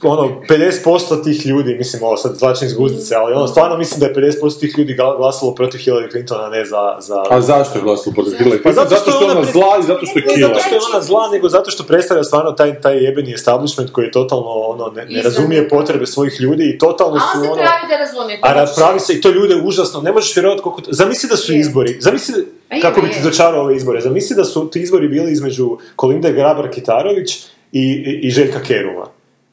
ono, 50% tih ljudi, mislim, ovo sad zvačim iz guzdice, ali ono, stvarno mislim da je 50% tih ljudi gla- glasalo protiv Hillary Clintona, a ne za... za... A zašto je glasilo protiv Hillary Pa Clinton? zato Zato što je ona pre- zla i zato što je Ne killer. zato što je ona zla, nego zato što predstavlja stvarno taj, taj jebeni establishment koji je totalno, ono, ne, ne razumije potrebe svojih ljudi i totalno A su, on se ono... pravi da razumije. A pravi se i to ljude užasno, ne možeš vjerovati koliko... to- Zamisli da su izbori, zamisli A je, kako bi ti dočarao ove izbore, zamisli da su ti izbori bili između Kolinde Grabar-Kitarović i, i, i Željka Keruma.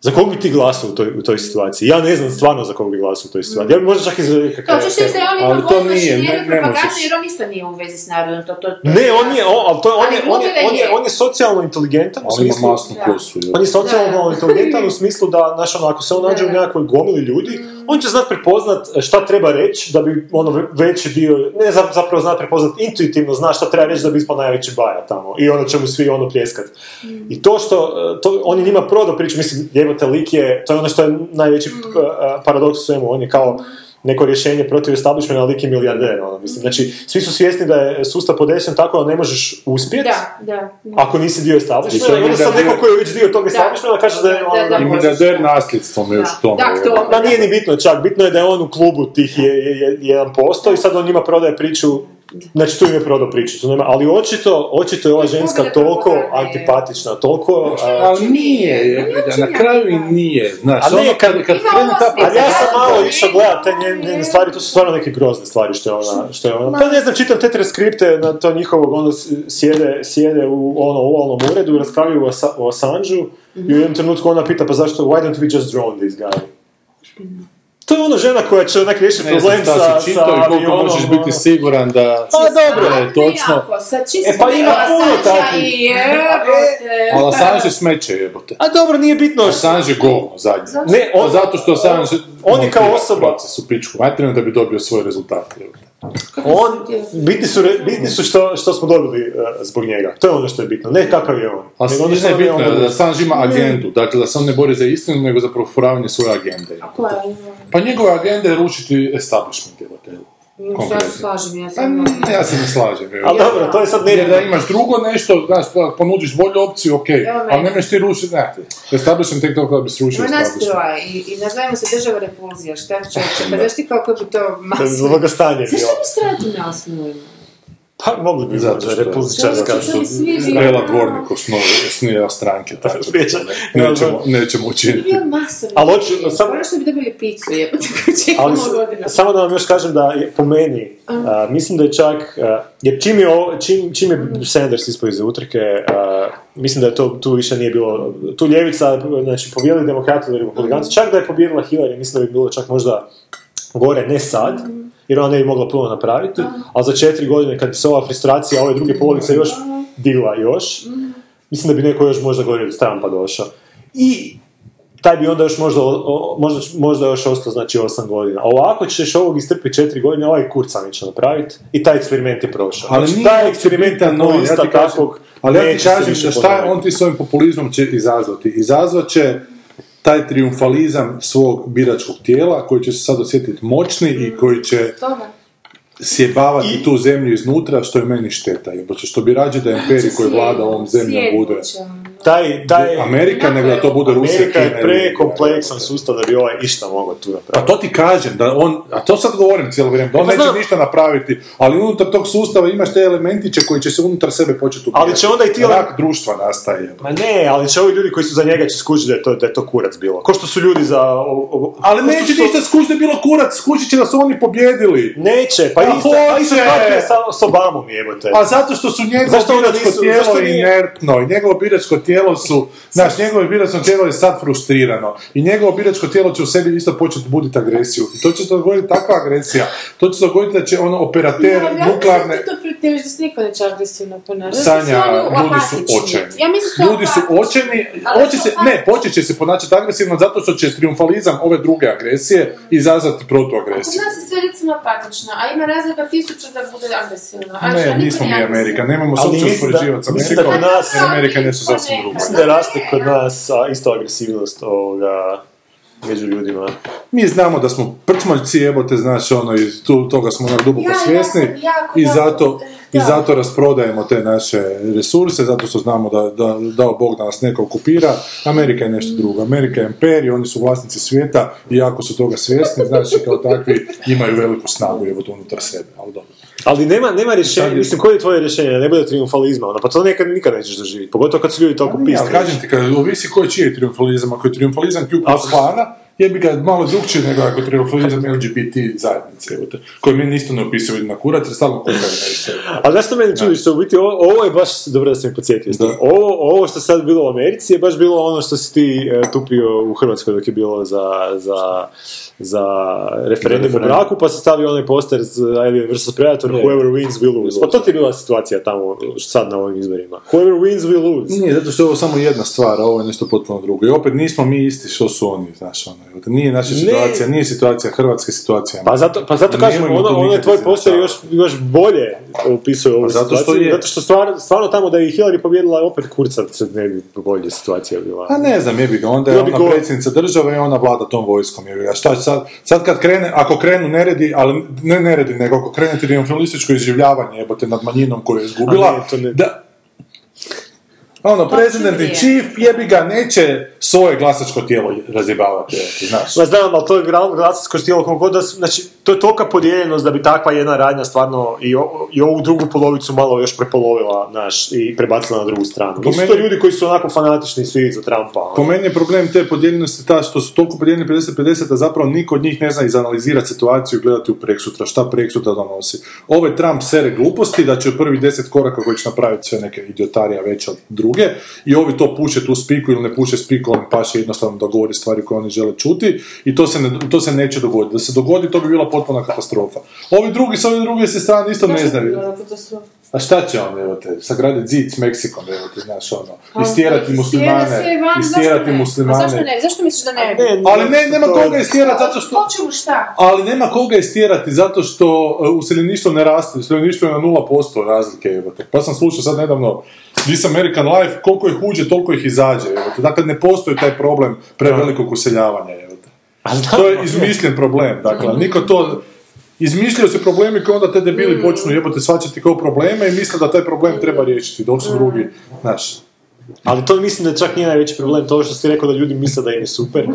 Za kog bi ti glasao u toj, u toj situaciji? Ja ne znam stvarno za kog bi glasao u toj situaciji. Ja bi možda čak i za Željka To ćeš reći da je on nije, ne- ne propagandu, možeš. jer on isto nije u vezi s narodom. To, to, to Ne, on je, on, ali to je, on, je, on, je, on, je, on je socijalno inteligentan u Ali ima smislu... kosu. On je socijalno Da. inteligentan u smislu da, znaš, ono, ako se on nađe u. Mm. nekakvoj gomili ljudi, on će znat prepoznat šta treba reći da bi ono ve- veći dio, ne za- zapravo znat prepoznat, intuitivno zna šta treba reći da bi ispao najveći baja tamo i onda će mu svi ono pljeskat. Mm. I to što, e, to, on je njima prodao priču, mislim, jebote lik je, to je ono što je najveći Mm. a, paradoks u svemu, on je kao neko rješenje protiv establishmenta, ali lik je milijarder, ono, mislim, znači, svi su svjesni da je sustav podešen tako da ne možeš uspjeti, Da, da. ako nisi dio establishmenta, I i je onda sad neko koji je već dio tog establishmenta kaže da je Da, ono, da, I možeš, milijarder da. nasljedstvom još Da. u tome. Da, to- Ma nije ni bitno čak, bitno je da je on u klubu tih je, je, je, 1% i sad on njima prodaje priču, znači tu im je prodao priču, ali očito, očito je ova ženska toliko antipatična, toliko... a, Ali nije, na kraju i nije, znaš, A ne, ono kad, kad krene ta ali ja sam malo išao da, gledat te njene, stvari, to su stvarno neke grozne stvari što je ona, što je ona. Pa ne znam, čitam te transkripte na to njihovog, ono, sjede, sjede u ono, u ovalnom uredu, raspravljaju o, Assange-u i u jednom trenutku ona pita, pa zašto, why don't we just drone this guy? To je ono žena koja će onak riješiti ne znam problem šta sa, si čitao i koliko možeš ono. biti siguran da... Pa dobro, da je točno. E, pa ima puno takvih. jebote. Ali Assange je smeće jebote. A dobro, nije bitno. Assange je govno zadnje. Ne, on, Pa zato što Assange... on je kao osoba- proces u pičku materinu da bi dobio svoj rezultat. jebote. On, bitni su, bitni su što, što smo dobili uh, zbog njega. To je ono što je bitno. Ne kakav je on. A nego ono ne, što ne, je bitno je on- da Assange ima agendu, dakle da se on ne bori za istinu, nego za profuravanje svoje agende. Koja je? Pa njegova agenda je rušiti establishment, jebote. Ja Konkretno. se slažem, ja Pa, sam... ne, ja se ne slažem. evo. Ali dobro, to je sad Jer da ne... imaš drugo nešto, znaš, pa ponudiš bolju opciju, ok, Evo ali meni. nemaš ti rušiti, ne, establishment tek toliko da bi srušio Ima nas establishment. troje i, i nazivamo se država repulzija, šta čovječe, pa znaš ti kako bi to masu... Blagostanje je Zašto bilo. mi strati ne osnujemo? Pa mogli bi Zato što- svi bili- Strela dvornik osnuje stranke, tako da nećemo, nećemo učiniti. Bio masovni. Ali hoću- samo- što bi dobili picu, jebote, Ali godinama. samo da vam još kažem da je, po meni, a, mislim da je čak, a, jer čim je, ovo- čim, čim je Sanders ispao iz utrke, a, mislim da je to, tu više nije bilo, tu ljevica, znači pobjedili demokrati ili republikanci, čak da je pobjedila Hillary, mislim da bi bilo čak možda gore, ne sad, jer ona ne bi mogla puno napraviti, ali za četiri godine kad bi se ova frustracija ove druge polovice još digla još, mislim da bi neko još možda gore od Trumpa došao. I taj bi onda još možda, možda, možda još ostao znači 8 godina. A ovako ćeš ovog istrpiti 4 godine, ovaj kurca će napraviti i taj eksperiment je prošao. Ali znači, taj eksperiment bitan, no, ja takvog Ali ja ti kažem da šta je on ti s ovim populizmom će izazvati? Izazvat će taj triumfalizam svog biračkog tijela koji će se sad osjetiti moćni i koji će Toga. sjebavati I- tu zemlju iznutra što je meni šteta. Jebote, što bi rađe da imperij koji vlada ovom zemljom bude Taj, taj, Amerika nego da to bude Rusija, Amerika je prekompleksan sustav da bi ovaj išta mogao tu Pa napraviti. to ti kažem, da on, a to sad govorim cijelo vrijeme, da on Pa neće znam. ništa napraviti, ali unutar tog sustava imaš te elementiće koji će se unutar sebe početi ubijati. Ali će onda i ti- Rak društva nastaje. Ma ne, ali će ovi ljudi koji su za njega će skužiti da je to, da je to kurac bilo. Ko što su ljudi za... o- o- Ali neće su- ništa skući da je bilo kurac, skužit će da su oni pobjedili. Neće, pa A isto, pa isto sa, s Obamom jebote. A zato što su njegovo biračko tijelo inertno i njegovo biračko tijelo su, znaš, njegovo biračko tijelo je sad frustrirano i njegovo biračko tijelo će u sebi isto početi buditi agresiju. I to će se dogoditi takva agresija. To će se dogoditi da će ono operater nuklearne... Ja to pretjeliš da se niko neće agresivno ponašati. Sanja, ljudi su očeni. Ja mislim Ljudi su očeni, su se, ne, počet će se ponašati agresivno zato što će triumfalizam ove druge agresije izazvati Kod protuagresiju. nas je sve recimo apatično, a ima razlika tisuću da bude agresivno. Ne, nismo mi. Amerika, nemamo se uopće mislim da- uspoređivati da Amerikom, jer Amerika nešto sasvim. Mislim da raste kod nas a, isto agresivnost ovoga, među ljudima. Mi znamo da smo prcmaljci, jebote, znaš, ono, i tu, toga smo onak duboko Ja, ja svjesni jako, i zato, i zato rasprodajemo te naše resurse, zato što znamo da, da dao Bog da nas neko okupira. Amerika je nešto drugo. Amerika je imperij, oni su vlasnici svijeta i jako su toga svjesni, znači kao takvi imaju veliku snagu, jebote, unutar sebe, ali dobro. Ali nema, nema rješenja, Sad mislim, koje je tvoje rješenje? Da ne bude triumfalizma, ono, pa to nekad, nikad nećeš doživjeti, pogotovo kad su ljudi toliko pisni. kažem ti, kad ovisi koji čiji je triumfalizam, ako je triumfalizam Ku Klux Klana, jebi ga malo drugčije nego ako je triumfalizam LGBT zajednice, koji meni isto ne opisuju na kurac, jer stalno kukaju sebe. Ali znaš što meni čudi, što u biti ovo, ovo je baš, dobro da sam mi podsjetio, ovo, ovo što sad bilo u Americi je baš bilo ono što si ti e, tupio u Hrvatskoj dok je bilo za, za, za referendum o referendum. braku, pa se stavio onaj poster z Alien vs. Predator, Je. whoever wins will lose. Pa to ti je bila situacija tamo sad na ovim izborima. Whoever wins will lose. Nije, zato što je ovo samo jedna stvar, a ovo je nešto potpuno drugo. I opet nismo mi isti što su oni, znaš, ono. Nije naša Ne. situacija, nije situacija Hrvatske situacija. Pa zato, pa zato kažem, ono, ono je tvoj poster još, još bolje opisuje ovu Pa zato što situaciju, je. zato što stvarno, stvarno tamo da je i Hillary pobjedila, opet kurca se ne bi bolje situacija bila. A ne znam, jebi ga, onda je ona predsjednica države i ona vlada tom vojskom, jebi ga. Šta će sad, sad kad krene, ako krenu neredi, ali ne neredi, nego ako krene triumfalističko izživljavanje, jebote, nad manjinom koju je izgubila, ne, to ne- da, ono, To president i chief, jebi ga, neće svoje glasačko tijelo razjebavati, jebote, znaš. Ma znam, ali to je glasačko tijelo koliko god da znači, to je tolika podijeljenost da bi takva jedna radnja stvarno i, o- i ovu drugu polovicu malo još prepolovila, naš, i prebacila na drugu stranu. Po meni- to ljudi koji su onako fanatični svi za Trumpa. ono. Po meni je problem te podijeljenosti ta što su toliko podijeljeni 50-50, a zapravo niko od njih ne zna izanalizirati situaciju i gledati u preksutra, šta preksutra donosi. Ove Trump sere gluposti, da će u prvi deset koraka koji će napraviti sve neke idiotarija veće od druge, i ovi to puše tu spiku ili ne puše spiku, im paše jednostavno da govori stvari koje oni žele čuti, i to se, ne, to se neće dogoditi. Da se dogodi, to bi bila potpuna katastrofa. Ovi drugi s ove druge se strane isto ne znaju. A šta će on, evo te, sagraditi zid s Meksikom, evo te, znaš, ono, istjerati istjera muslimane, istjerati ne? muslimane. A zašto ne? Zašto misliš da ne? bi? Ali ne, nema koga istjerati zato što... Hoćemo šta? Ali nema koga istjerati zato što uh, useljeništvo ne raste, useljeništvo je na 0% razlike, jebote. Pa sam slušao sad nedavno This American Life, koliko ih uđe, toliko ih izađe, jebote. Dakle, ne postoji taj problem prevelikog useljavanja, jebote. To je izmišljen problem, dakle, niko to... Izmišljaju se problemi koji onda te debili počnu jebote svačati kao probleme i misle da taj problem treba riješiti, dok su drugi, znaš, Ali to mislim da čak nije najveći problem, to što si rekao da ljudi misle da im je super.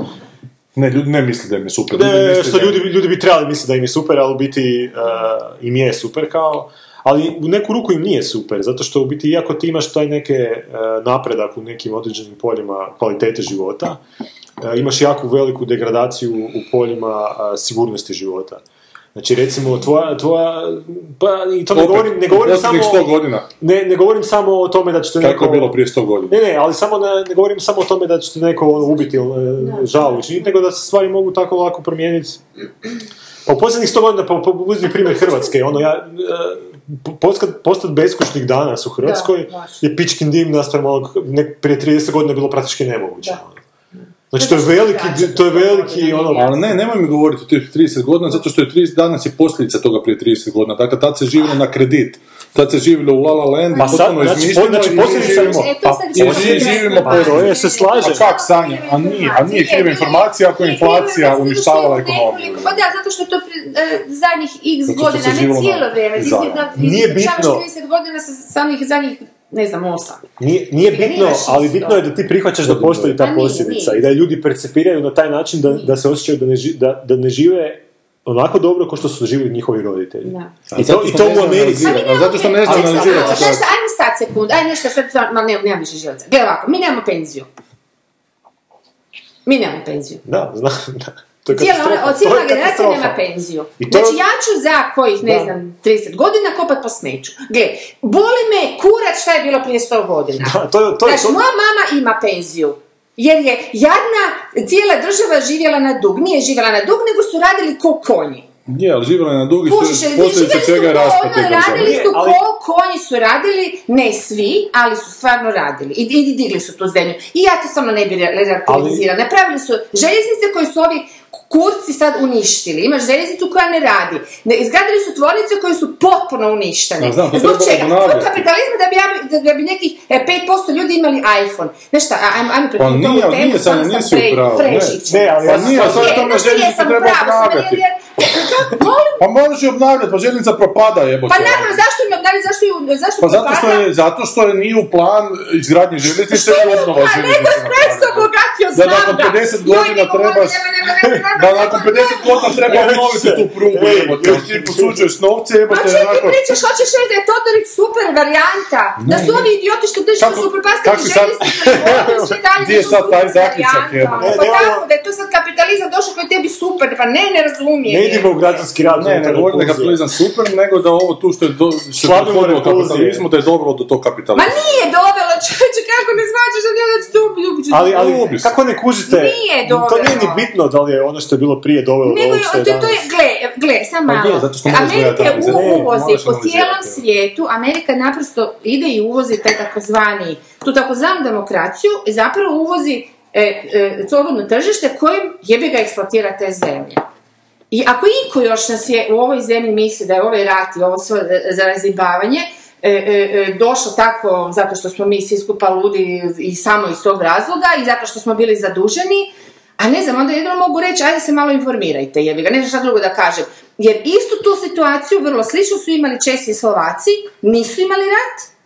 ne, ljudi ne misle da im je super. ljudi Ne, misle što da- ljudi, ljudi bi trebali misliti da im je super, ali u biti uh, im je super kao. Ali u neku ruku im nije super, zato što u biti iako ti imaš taj neke e, napredak u nekim određenim poljima kvalitete života, e, imaš jako veliku degradaciju u poljima e, sigurnosti života. Znači recimo tvoja, tvoja pa i to ne Opet, govorim, ne govorim samo, 100 godina. ne, ne govorim samo o tome da ćete Kako je bilo prije 100 godina. ne, ne, ali samo ne, ne govorim samo o tome da ćete neko ono, ubiti ili žal učiniti, nego da se stvari mogu tako lako promijeniti. Pa u posljednjih sto godina, pa, pa uzmi primjer Hrvatske, ono ja, postati postat beskućnik danas u Hrvatskoj Da, je pičkin dim naspram onog, prije 30 godina bilo praktički nemoguće. Da. Znači to je veliki, to je veliki, ono, Ali ne, nemoj mi govoriti o tih 30 godina, zato što je 30 danas je posljedica toga prije 30 godina. Dakle, tad se živjelo na kredit. Tad se živjelo u La La Land i Pa sad, potpuno znači, izmišljeno znači, i mi posljedica- živimo. E, to Pa, sad i živimo pa- po... To je, se slažem. A kak, Sanja? A nije, a nije kriva informacija ako je inflacija uništavala ekonomiju. Pa da, zato što to e, zadnjih x godina, ne cijelo vrijeme. Nije bitno. 30 godina sa samih zadnjih, ne znam, 8. Nije, nije bitno, ali bitno je da ti prihvaćaš da postoji ta A nije, posljedica i da ljudi percepiraju na taj način da, da se osjećaju da ne, ži- da, da ne žive onako dobro kao što su živjeli njihovi roditelji. Da. I to, i to u Americi. A zato što ne zna Ali analizirati Znaš šta, ajme stat sekund, ajme nešto sad, ma ne, nemam više živaca. Gle ovako, mi nemamo penziju. Mi nemamo penziju. Da, znam, da. To je Cijela, katastrofa. ona, To cijela je generacija katastrofa. nema penziju. I to- Znači ja ću za kojih, ne Da. znam, 30 godina kopat po smeću. Gle, boli me kurac šta je bilo prije 100 godina. Da, to, je- to je Znači, to- moja mama ima penziju. Jer je jadna cijela država živjela na dug. Nije živjela na dug, nego su radili ko konji. Je, ali živjela je na dugi Kužiš, su posljedica čega je ko, raspad ono, radili su ali- ko konji su radili, ne svi, ali su stvarno radili. I, i digli su tu zemlju. I ja to samo ne bi re- relativizirala. Napravili su željeznice koje su ovi kurci sad uništili. Imaš željeznicu koja ne radi. Ne, izgradili su tvornice koje su potpuno uništene. Znam, to Zbog čega? Zbog kapitalizma da bi, da, da bi nekih e, 5% ljudi imali iPhone. Znaš šta, ajmo, ajmo Pa nije, ovu ali temu, nije, Sanja, sam pravu, ne. Ne, ali ja Pa nije, ali sad Je, tome znaš, željeznicu jesam u treba pravu, samo obnavljati. jer- jer- Molim? Pa moraš je obnavljati, pa željeznica propada jebote. Pa naravno, zašto da li, zašto ju, zašto Pa zato što, je, zato što je nije u plan izgradnje željeznice Što i je obnova Pa neko željeznice. espresso obogatio Da nakon 50 godina nema, Da nakon nema, 50 godina treba obnoviti tu prugu Ej, jebote. Jer ti posuđuješ novce jebote. čekaj, onako- pričaš, hoćeš reći da je Todorić super varijanta, da su ovi idioti što drži su Kako- super kako pastili si sad- željeznice, i sve dalje, Gdje je sad taj zaključak, jebote? Ne, Pa nemamo- tako, da je to sad kapitalizam došao koji je tebi super, pa ne, ne razumijem. Ne idemo u građanski rad. Ne, ne govorim da je kapitalizam super, nego da ovo tu što je, do, što je repulzije. kapitalizmu, da je dovelo do tog Ma kapitalizma. nije dovelo, čovječe, kako ne shvaćaš da nije da će to ubljubići? Ali, ali kako ne kužite, Nije to nije ni dovelo. bitno da li je ono što je bilo prije dovelo do Nego ovog je, što je to, to je, danas. gle, gle, sam Pa malo. je, zato što moraš Amerika uvozi po cijelom svijetu, Amerika naprosto ide i uvozi taj takozvani, tu takozvanu demokraciju i zapravo uvozi e, e, slobodno tržište kojim jebi ga eksploatira te zemlje. I ako iko još nas je u ovoj zemlji misli da je ovaj rat i ovo sve e, zarazibavanje e, e, e, došlo tako zato što smo mi svi skupa ludi i samo iz tog razloga i zato što smo bili zaduženi, a ne znam, onda jedino mogu reći, ajde se malo informirajte, jebi ga, ne znam šta drugo da kažem. Jer istu tu situaciju, vrlo slično su imali Česi i Slovaci, nisu imali rat,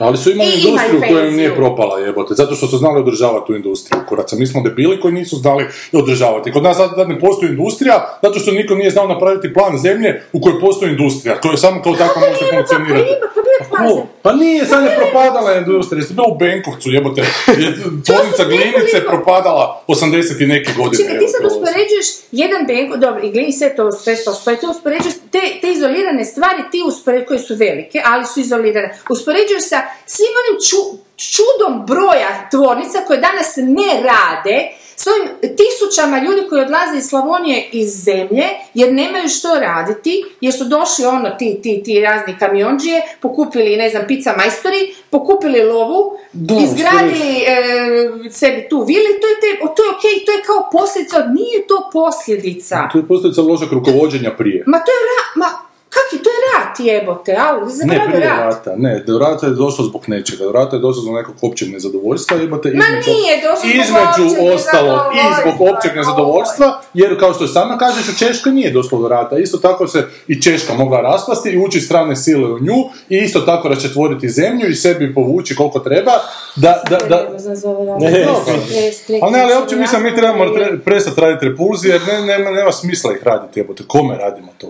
Ali su imali I industriju koja im nije propala jebote, zato što su znali održavati tu industriju. Kuraca, mi smo debili koji nisu znali održavati. Kod nas sad ne postoji industrija, zato što niko nije znao napraviti plan zemlje u kojoj postoji industrija, koja samo kao takva može pa funkcionirati. Pa bio je Ko? Pa nije, sad je propadala industrija, jeste bila u Benkovcu, jebote, je tvornica glinice nekoliko- propadala 80 i neke godine. Čekaj, ti sad uspoređuješ jedan benko, dobro, i glini sve to, sve to stoji, ti uspoređuješ te, te izolirane stvari, ti uspoređuješ, koje su velike, ali su izolirane, uspoređuješ sa svim onim ču- čudom broja tvornica koje danas ne rade, s ovim tisućama ljudi koji odlaze iz Slavonije iz zemlje, jer nemaju što raditi, jer su došli ono, ti, ti, ti razni kamionđije, pokupili, ne znam, pizza majstori, pokupili lovu, izgradili e, sebi tu vili, to je, te, to je okej, to je kao posljedica, nije to posljedica. Tu je posljedica lošeg rukovođenja prije. Ma to je rat, ma kak je, to je rat jebote, Ne, zaboravio prije rat. rata, ne, do rata je došlo zbog nečega, do rata je došlo zbog nekog općeg nezadovoljstva, jebote, Ma između, nije došlo zbog između općeg ostalog i zbog općeg nezadovoljstva, jer kao što sama kažeš, u Češkoj nije došlo do rata, isto tako se i Češka mogla raspasti i ući strane sile u nju i isto tako raščetvoriti zemlju i sebi povući koliko treba, da, da, da, Ne, ne, ali ne, ali uopće mislim, mi trebamo tre- prestati raditi repulzije, jer ne, nema, nema smisla ih raditi, jebote, kome radimo to?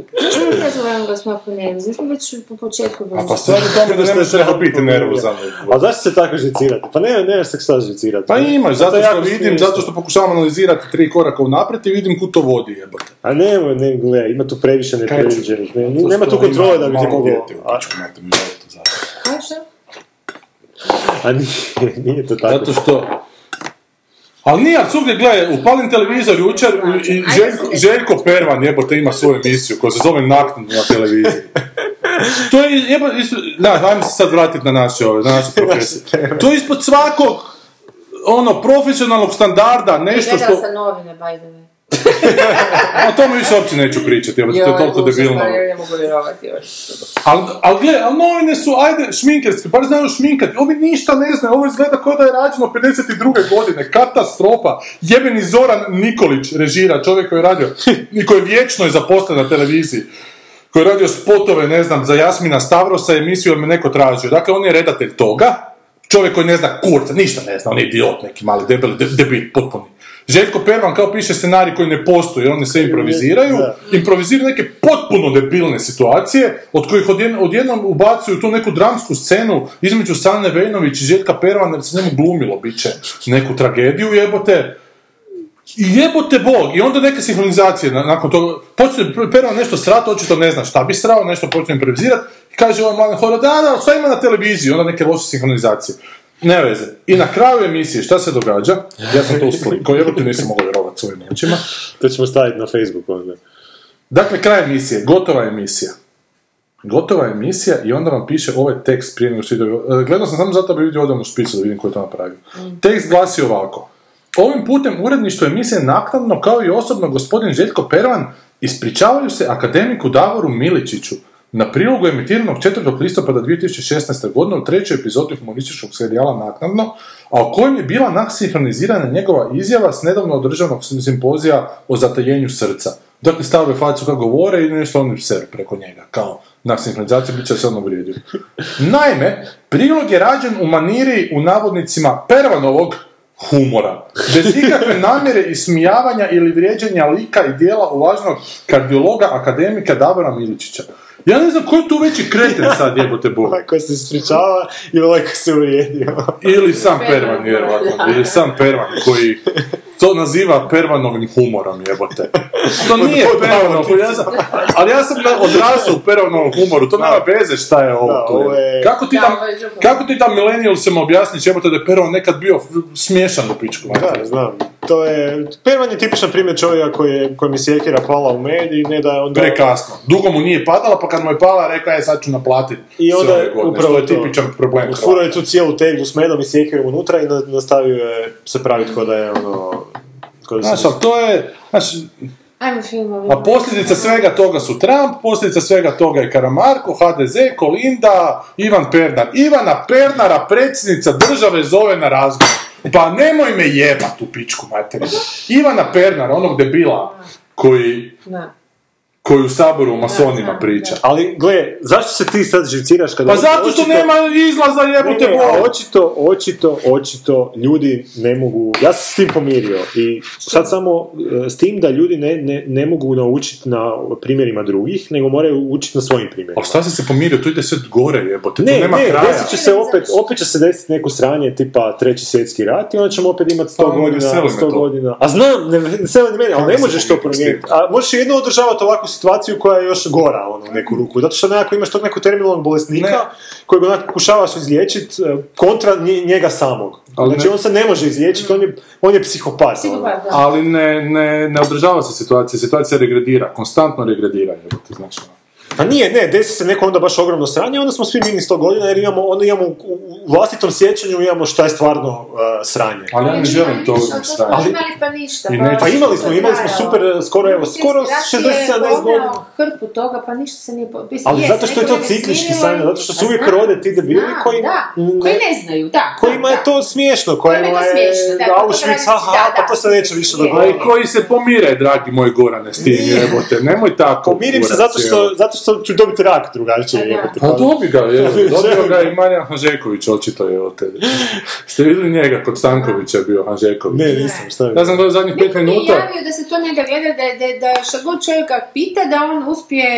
Pa smo jako nervozni. Mi smo već po početku bili. A pa stvar je u tome da ne neko biti nervozan. A zašto se tako žicirati? Pa ne, ne se šta žicirati. Pa imaš, To zato što vidim, zato što pokušavam analizirati tri koraka unaprijed i vidim kud to vodi, jebote. A nemoj, ne, gle, ima tu previše nepredviđenih. Ne, nema tu što kontrole da bi ti malo mogao... dijete u pičku mater, mi je to zato. Kaže? A nije, nije to tako. Zato što... Ali nije, ali svugdje, gledaj, upalim televizor jučer i i Željko, Željko Pervan, jebote, ima svoju emisiju koja se zove Naknadno na televiziji. To je, ispod, da, ajmo se sad vratiti na naše ove, na naše profesije. To je ispod svakog, ono, profesionalnog standarda, nešto Gledala što... sam novine, by the way. O tome više uopće neću pričati, jebote, to je toliko debilno. ne mogu vjerovati. još. Ali, al gle, al novine su, ajde, šminkerske, bar znaju šminkati. Ovi ništa ne znaju, ovo izgleda kao da je rađeno 52. godine, katastrofa. Jebeni Zoran Nikolić režira, čovjek koji je radio, i koji je vječno je zaposlen na televiziji. Koji je radio spotove, ne znam, za Jasmina Stavrosa emisiju, me neko tražio. Dakle, on je redatelj toga, čovjek koji ne zna kurca, ništa ne zna, on je idiot neki mali, debeli, de, debil, potpuni. Željko Pervan kao piše scenarij koji ne postoji, oni se improviziraju, improviziraju neke potpuno debilne situacije, od kojih odjed, odjednom ubacuju tu neku dramsku scenu između Sane Vejnović i Željka Pervana, jer se njemu glumilo, bit će neku tragediju, jebote. I jebote bog, i onda neke sinhronizacije na- nakon toga, počne Pervan nešto srat, očito ne zna šta bi srao, nešto počne improvizirati, i kaže ovaj mladen horo, da, da, šta ima na televiziji, onda neke loše sinhronizacije. Ne veze. I na kraju emisije, šta se događa? Ja sam to uslikao, jebote nisam mogao vjerovati svojim očima. To ćemo staviti na Facebook onda. Dakle, kraj emisije, gotova emisija. Gotova emisija i onda vam piše ovaj tekst prije nego što ide... e, Gledao sam samo zato da bi vidio odam u špicu da vidim ko je to napravio. Tekst glasi ovako. Ovim putem uredništvo emisije naknadno kao i osobno gospodin Željko Pervan ispričavaju se akademiku Davoru Miličiću na prilogu emitiranog 4. listopada 2016. godine u trećoj epizodi humorističkog serijala Naknadno, a u kojem je bila naksinhronizirana njegova izjava s nedavno održanog simpozija o zatajenju srca. Dakle, stavio facu kako govore i nešto oni seru preko njega, kao na sinhronizaciji bit će se ono vrijedio. Naime, prilog je rađen u maniri u navodnicima Pervanovog humora, bez ikakve namjere ismijavanja ili vrijeđanja lika i dijela uvaženog kardiologa akademika Davora Miličića. Ja ne znam ko je tu veći kreten sad jebote bog. Ovaj koji se ispričava i ovaj koji se uvrijedio. Ili sam Pervan, vjerovatno. Ili sam Pervan koji to naziva Pervanovim humorom, jebote. To nije Pervanov, ja sam, ali ja sam odrastao u Pervanovom humoru, to nema veze šta je ovo Da, tu. ovo je- Kako ti Da, kako ti da millennialsima objasniš jebote da je Pervan nekad bio smiješan u pičku? Da, znam. To je... Pervan je tipičan primjer čovjeka koji je, kojem je sjekira pala u med i ne da je onda... Prekasno. Dugo mu nije padala, pa kad mu je pala, rekao je sad ću naplatiti I onda je upravo je to. tipičan problem. Furao je tu cijelu teglu s medom i sjekirom unutra i na- nastavio je se praviti ko da je ono... Da Znaš, ali to je, znaš, Ajmo filmovi. A posljedica svega toga su Trump, posljedica svega toga je Karamarko, HDZ, Kolinda, Ivan Pernar. Ivana Pernara, predsjednica države, zove na razgovor. Pa nemoj me jebat u pičku materiju. Ivana Pernara, onog debila koji, Da. Koji u saboru o masonima priča. Ali, gle, zašto se ti sad živciraš kada... Pa zato što očito- nema izlaza jebote Ne, ne, očito, očito, očito ljudi ne mogu, ja sam s tim pomirio i sad samo e, s tim da ljudi ne, ne, ne mogu naučiti na primjerima drugih, nego moraju učiti na svojim primjerima. A šta si se pomirio, tu ide sve gore jebote, tu Ne, nema ne, kraja. desit će se opet, opet će se desiti neko sranje tipa treći svjetski rat i onda ćemo opet imati 100 Pa, ne godina, veseli me 100 to. godina. A znam, ne ni mene, ali ne se možeš to promijeniti. A možeš jedno održavati ovakvu situaciju koja je još gora, ono, u neku ruku. Zato što nekako imaš tog nekog terminalnog bolesnika Ne. kojeg onako pokušavaš izliječiti e, kontra nje- njega samog. Ali znači ne- on se ne može izliječiti, on je, on je psihopat. ono. Psihopat, da. Ali ne, ne, ne održava se situacija, situacija regredira, konstantno regredira, znači. Pa nije, ne, desi se neko onda baš ogromno sranje, onda smo svi mirni 100 godina jer imamo, onda imamo u, u vlastitom sjećanju imamo šta je stvarno uh, sranje. Ali ja ne želim to smo staviti. imali pa ništa. I pa neću- Pa imali smo, imali smo super, skoro, evo, skoro Svjetski rat je 60-70 odneo godina. hrpu toga, pa ništa se nije... Mislim, Ali zato što je to ciklički sranje, zato što se Pa uvijek rode ti debili koji Da, ne- koji ne znaju, da. Kojima je to smiješno, kojima je Auschwitz, aha, pa to se neće više. A dogoditi. koji se pomire, dragi moj Gorane, s tim jebote, nemoj tako. Pomirim se zato što, zato što što ću dobiti rak drugačije. A jebote, Pa pa- dobi ga, je, dobio ga i Marijan Hanžeković, očito je od tebe. Ste vidjeli njega, kod Stankovića je bio Hanžeković. Ne, nisam, šta je? Ja sam gledao zadnjih pet minuta, javio da se to njega gleda, da, da, da šta god čovjeka pita, da on uspije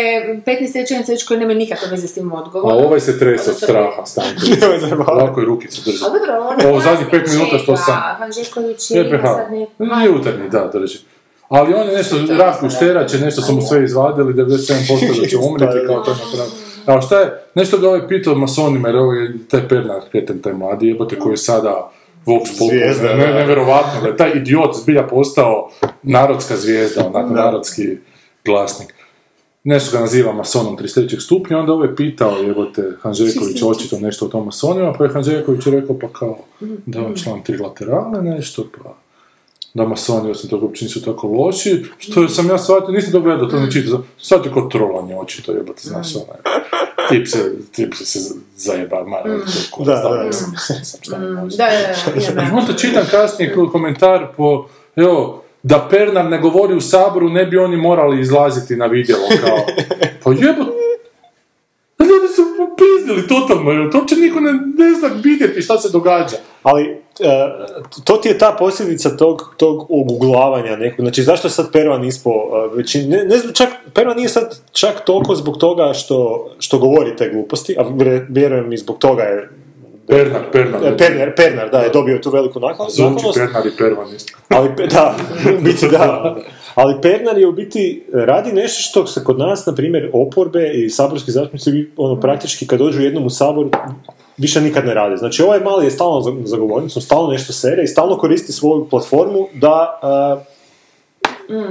15 rečenica reći koje nema nikakve veze s tim a odgovorom. ovaj se trese od straha, Stanković. Ovako je. A dobro, on Ovo zadnjih pet minuta što sam- Hanžeković je sad neku... Jutarnji, da, drži. Ali on je nešto, Ratko Šterač nešto su mu sve izvadili, 97% da će umriti, kao to napravio. A šta je, nešto ga ovaj pitao masonima, jer ovo je taj Pernar Kreten, taj mladi jebote koji je sada Vox Populi, Zvijezda, ne, da. nevjerovatno, da je taj idiot zbilja postao narodska zvijezda, onako narodski glasnik. Nešto ga naziva masonom 33. stupnja, onda ovaj pitao jebote Hanžeković očito nešto o tom masonima, pa je Hanžeković rekao pa kao da je on član trilaterale nešto, pa da masoni osim toga uopće nisu tako loši, što sam ja shvatio, nisam to gledao, to ne čitao, shvatio kao trolanje očito, jebote, znaš, onaj, tip se, tip se zajeba, mara, mm. Da, da, da. Da, da, da, da. I onda čitam kasnije ko- komentar po, evo, da Pernar ne govori u Saboru, ne bi oni morali izlaziti na vidjelo, kao, pa jebo, ljudi su popizdili totalno, jer to uopće niko ne, ne zna vidjeti šta se događa. Ali, e, to ti je ta posljedica tog, tog oguglavanja nekog. Znači, zašto je sad Pervan ispo e, većin... Ne, ne znam, čak, Pervan nije sad čak toliko zbog toga što, što govori te gluposti, a vjerujem i zbog toga je Pernar, Pernar. e, Pernar, Pernar, da, je dobio tu veliku nakon- Zvuči naklonost. Pernar i Pervan isto. Ali, da, biti da. Ali Pernar je u biti, radi nešto što se kod nas, na primjer, oporbe i saborski zastupnici, ono, praktički kad dođu jednom u sabor, više nikad ne rade. Znači, ovaj mali je stalno za, za govornicom, stalno nešto sere i stalno koristi svoju platformu da, a,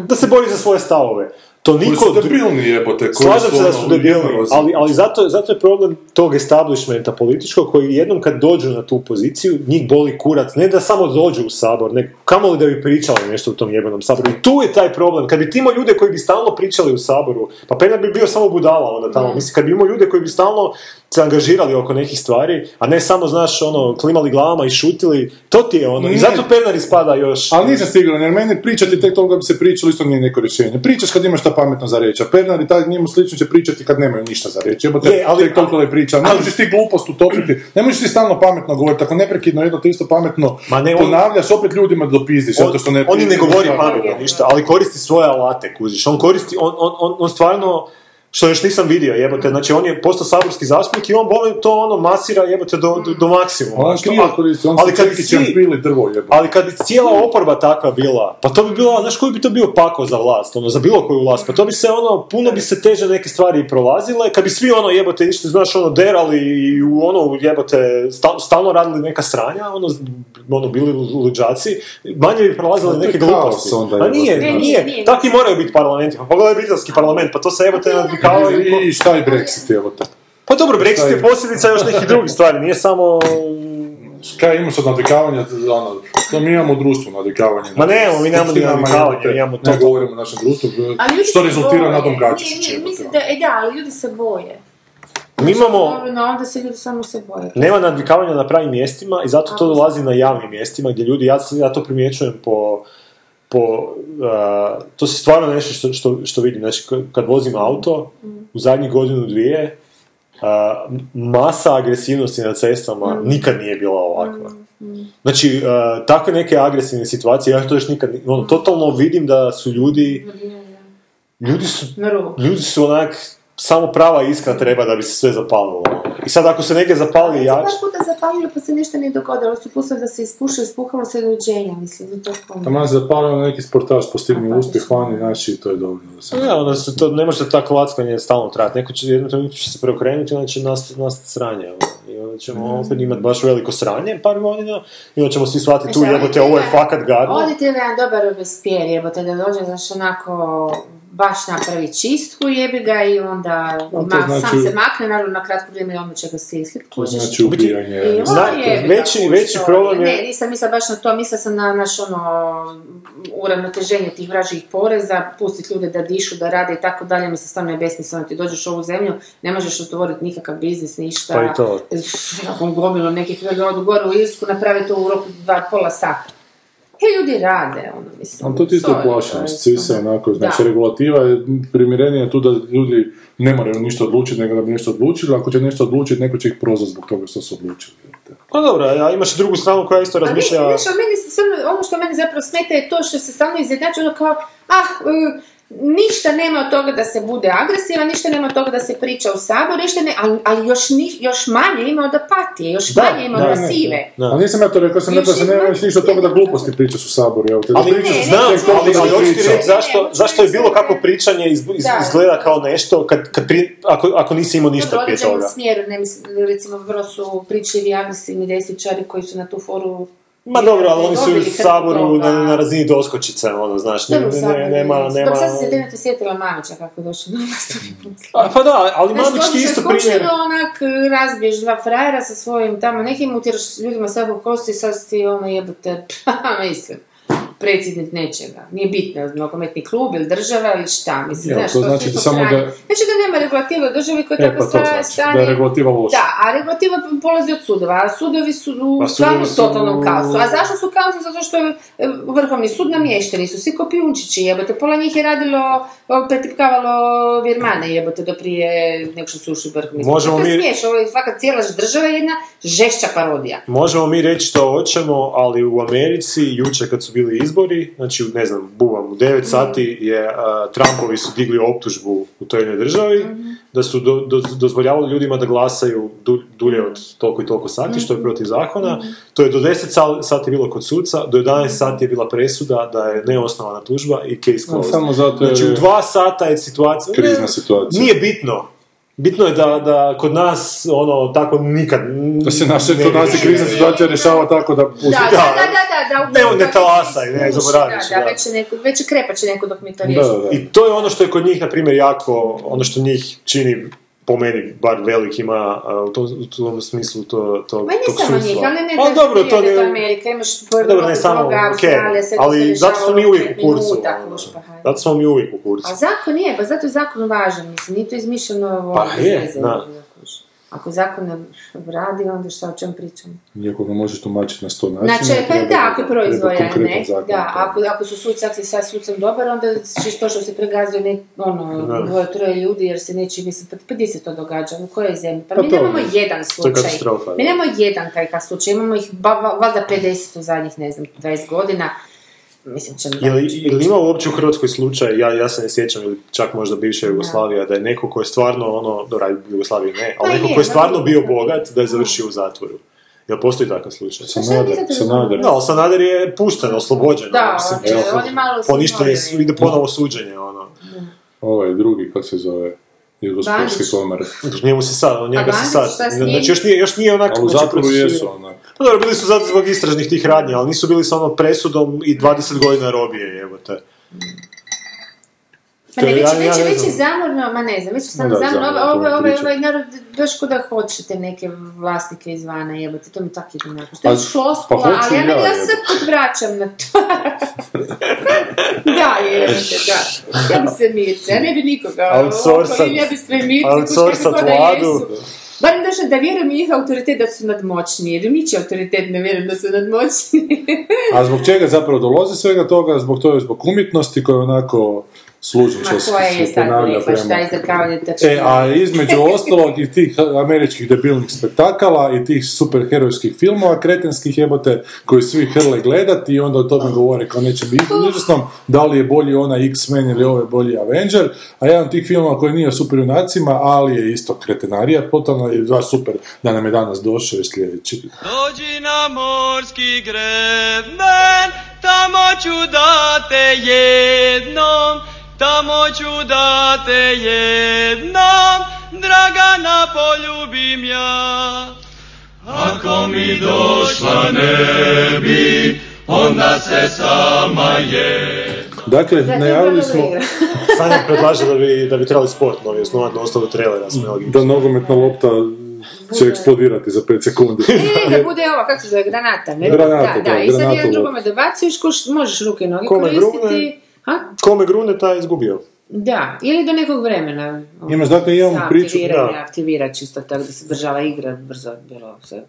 da se bori za svoje stavove. To Koji niko... su debilni jebote. koji Slažem se da ono su debilni, ali, ali zato, zato je problem tog establishmenta političkog koji jednom kad dođu na tu poziciju, njih boli kurac, ne da samo dođu u sabor, ne, kamoli da bi pričali nešto u tom jebenom saboru. I tu je taj problem. Kad bi ti imao ljude koji bi stalno pričali u saboru, pa Pernar bi bio samo budala onda tamo. Mislim, kad bi imao ljude koji bi stalno se angažirali oko nekih stvari, a ne samo, znaš, ono, klimali glavama i šutili, to ti je ono. I Nije. zato Pernar ispada još... Ali nisam siguran, jer meni pričati tek toga bi se pričalo isto nije neko rješenje. Pričaš kad imaš pametno za reći, a Pernar i taj njemu slično će pričati kad nemaju ništa za reći. Jebote, Je, ali- tek toliko da je priča. Ne možeš ti glupost utopiti, ne možeš ti stalno pametno govoriti, ako neprekidno jedno te isto pametno Ma ne, on- ponavljaš, opet ljudima dopizdiš, zato što ne... on i ne govori Pa, pametno ništa, ali koristi svoje alate, kužiš. On koristi, on, on, on, on stvarno, što još nisam vidio, jebote, znači on je postao saborski zastupnik i on boli to ono masira jebote do, do, do maksimuma. On Što- koristi, on ali kad bi svi- pili drvo jebote. ali kad bi cijela oporba takva bila, pa to bi bilo, znaš koji bi to bio pako za vlast, ono, za bilo koju vlast, pa to bi se ono, puno bi se teže neke stvari i prolazile, kad bi svi ono jebote išli, znaš, ono, derali i u ono jebote, sta- stalno radili neka sranja, ono, ono, bili luđaci, manje bi Pa je neke gluposti. onda, Pa nije, Ne, nije, nije, nije. takvi moraju biti parlamenti, pa pogledaj britanski parlament, pa to se jebote nadvikava i... I šta je Brexit, jebote? Pa dobro, Brexit je posljedica još nekih drugih stvari, nije samo... Kaj imaš od navikavanja, ono, to mi imamo u društvu navikavanje. Ma nemamo, mi nemamo jebote, imamo to- Ne govorimo o našem društvu, što rezultira nije, jebote. mislim da, e da, ali ljudi se boje. Mi imamo... Onda se ljudi samo se boje. Nema nadvikavanja na pravim mjestima i zato to dolazi na javnim mjestima gdje ljudi, ja, ja to primjećujem po, po uh, to se stvarno nešto što, što, što vidim, znači kad vozim auto, u zadnjih godinu dvije, uh, masa agresivnosti na cestama nikad nije bila ovakva. Znači, uh, takve neke agresivne situacije, ja to još nikad, ni- ono, totalno vidim da su ljudi, ljudi su ljudi su onak, samo prava iskra treba da bi se sve zapalilo. I sad ako se negdje zapali Ali jače, puta zapalilo pa se ništa nije dogodilo. Su pustili da se ispuše, ispuhalo se dođenja, mislim, da to je Tamo se zapalio neki sportaš postigni uspjeh vani, znači to je dovoljno da se... Ne, onda se to, ne može tako lackanje stalno trajati. Neko će, jednom trenutku će se preokrenuti, onda će nastati nastati sranje. ono. I onda ćemo opet imati baš veliko sranje par godina i onda ćemo svi shvatiti tu jebote, ovo je fakat gadno. Ovdje treba jedan dobar Robespierre, jebote, da dođe, znaš, onako, baš napravi čistku, jebi ga i onda ma, znači- sam se makne, naravno na kratko vrijeme i onda će ga sislit, To znači ubijanje. I onda Zna- jebi ga, veći- veći problem je- Ne, nisam mislila baš na to, mislila sam na naš ono, uravnoteženje tih vražih poreza, pustiti ljude da dišu, da rade i tako dalje, mislim, stvarno je besmisleno, ti dođeš u ovu zemlju, ne možeš otvoriti nikakav biznis, ništa. Pa i to. Gomilo nekih ljudi odu gore u Irsku, naprave to u roku dva pola sata. He ljudi rade, ono, mislim. Ali to ti isto plašenost, svi se onako, znači Da. regulativa je primjerenija tu da ljudi ne moraju ništa odlučiti, nego da bi nešto odlučili, ako će nešto odlučiti, neko će ih prozvati zbog toga što su odlučili. Pa dobro, a imaš i drugu stranu koja isto A mi, razmišlja... znaš, ali meni ono što meni zapravo smeta je to što se stalno izjednači ono kao, ah, e, ništa nema od toga da se bude agresivan, ništa nema od toga da se priča u saboru, ništa ne, ali, ali još, ni, još manje ima od apatije, još Da, manje ima da, od pasive. Da. Ali nisam ja to rekao, sam rekao da se nema ništa od toga da gluposti pričaš u saboru, evo te. da Ali pričaš ne, znam, ali, da ali pričaš. reći zašto, Ne, ne, zašto je ne, bilo ne. kako pričanje iz, iz- Da. izgleda kao nešto kad, kad pri, ako, ako nisi imao ništa prije toga. smjeru, ne mislim, recimo vrlo su pričljivi, agresivni desničari koji su na tu foru Ma dobro, ali oni su u Saboru na, na razini doskočice, ono, znaš, ne, ne, ne, nema, nema... Dobro, sad se trenutno sjetila Mamića kako je došao na vlast. Pa da, ali Mamić ti isto primjer... onak, razbiješ dva frajera sa svojim tamo nekim, utjeraš ljudima sve u kosti i sad ti ono jebote, mislim, predsjednik nečega. Nije bitno, nogometni klub ili država ili šta, mislim, Ja, znaš, to to znači samo da- Znači da nema regulative u državi koja E, tako pa to sta- znači, da je regulativa loša. Da, a regulativa polazi od sudova, a sudovi su u Pa stvarno su- totalnom kaosu. A zašto su kaosu? Zato što je vrhovni sud namješteni su, svi ko pijunčići, jebote. Pola njih je radilo, pretipkavalo virmane, jebote, do prije nego što su ušli vrhovni sud. Možemo to mi- ovo je svaka cijela država je jedna žešća parodija. Možemo mi reći što hoćemo, ali u Americi, jučer kad su bili izbori, znači, ne znam, buvam, u 9 sati je, a, Trumpovi su digli optužbu u toj jednoj državi, da su do, do- dozvoljavali ljudima da glasaju du- dulje od toliko i toliko sati, što je protiv zakona. To je do 10 sa- sati bilo kod suca, do 11 sati je bila presuda da je neosnovana tužba i case closed. Samo zato jer Znači, u je dva sata je situacija... krizna situacija. Nije bitno. Bitno je da, da kod nas, ono, tako nikad... Da se naše, kod nas je krizna situacija rješava tako da... Da, da, da, da, da, da, Ne, ne talasaj, ne, zaboravit ću, Da, da, da. već će neko, već će krepat će neko dok mi to Da, riješimo. da, da. I to je ono što je kod njih, na primjer, jako, ono što njih čini po meni bar velik ima u tom, u tom smislu to, to, Ma tog samo njih, ali ne Pa da dobro, to ne- Amerika, imaš prvo Dobro, ne samo, druga, Australija, sve ali zato smo mi uvijek u kursu, ono. pa hajde. Zato smo mi uvijek u kurcu. A zakon je, pa zato je zakon važan, mislim, nije to izmišljeno ovo Pa bez je, da. Ako zakon ne radi, onda šta o čem pričamo? Iako ga možeš tumačiti na sto načina. Znači, pa treba- da, ako je konkretan ne? zakon. Da, ako, ako su suci, ako si sad sucem dobar, onda ćeš to što se pregazio ne, ono, dvoje, troje ljudi, jer se neće, mislim, pa, pa gdje se to događa, u kojoj zemlji? Pa, Pa mi to- nemamo jedan To je slučaj. katastrofa. Mi nemamo jedan takav slučaj, imamo ih valjda 50 u zadnjih, ne znam, 20 godina. Mislim, će Je li, je li ima uopće u Hrvatskoj slučaj, ja, ja se ne sjećam, ili čak možda bivša Jugoslavija, da je neko ko je stvarno ono, dobro, ajde, Jugoslaviji ne, ali Pa neko je, ko je stvarno da, bio bogat, da je završio u zatvoru. Jel postoji takav slučaj? Sanader, Sanader. No, Sanader je pušten, oslobođen. Da, mislim, on je- je malo Poništen je, ide ponovo suđenje, ono. Ovaj drugi, kako se zove, Jugosportske Bandić. komore. Njemu se sad, njega A se sad, znači još nije, još nije onako, Ali u znači, zatvoru procesuiran. jesu, onak. Pa dobro, bili su zato zbog istražnih tih radnji, ali nisu bili sa onom presudom i 20 godina robije, evo te. Ma ne, već, ja- je- ja već, je- već zamorno, ma ne znam, već je samo da, zamorno, ovo, priča. ovaj narod baš kuda hoćete neke vlasnike izvana jebate, to mi tako ide nakon. Što Pa- je floskula, pa hoću ali ja, ja, ja se put vraćam na to. da, jebate, da. Ja bi sve Mirce, ja ne bi nikoga. Outsourcat- okolini, Ja bi sve Mirce, outsourcat da vladu. Barem daš da vjerujem u njih autoritet da su nadmoćni, jer mi će autoritet ne vjerujem da su nadmoćni. A zbog čega zapravo dolazi svega toga? Zbog toga, zbog umjetnosti koja je onako je se ponavlja prema... E, a između ostalog i tih američkih debilnih spektakala i tih superherojskih filmova kretenskih jebote koji svi hrle gledati i onda o tome govore kao nečem izvrsnom, da li je bolji onaj X-Men ili ovaj bolji Avenger, a jedan od tih filmova koji nije o superjunacima, ali je isto kretenarija, totalno je baš super da nam je danas došao i sljedeći. Dođi na morski greben, tamo ću da te jednom, tamo ću da te jednom, Dragana poljubim ja. Ako mi došla ne bi, onda se sama je. Dakle, Da, najavili smo. Sanja predlaže da bi, da bi trebali sport novi osnovati na osnovu trailera s da nogometna lopta će eksplodirati za 5 sekundi. E, da bude ova, kako se zove, granata, ne? Granata, da, da, da, i sad jedan drugome dobacuješ, kuš, možeš ruke i noge Kome koristiti. Ha? Kome grune, taj je izgubio. Da, ili do nekog vremena. Imaš, dakle, imamo priču- aktiviranje, da. aktivira čisto tako da se država igra brzo, bilo sve.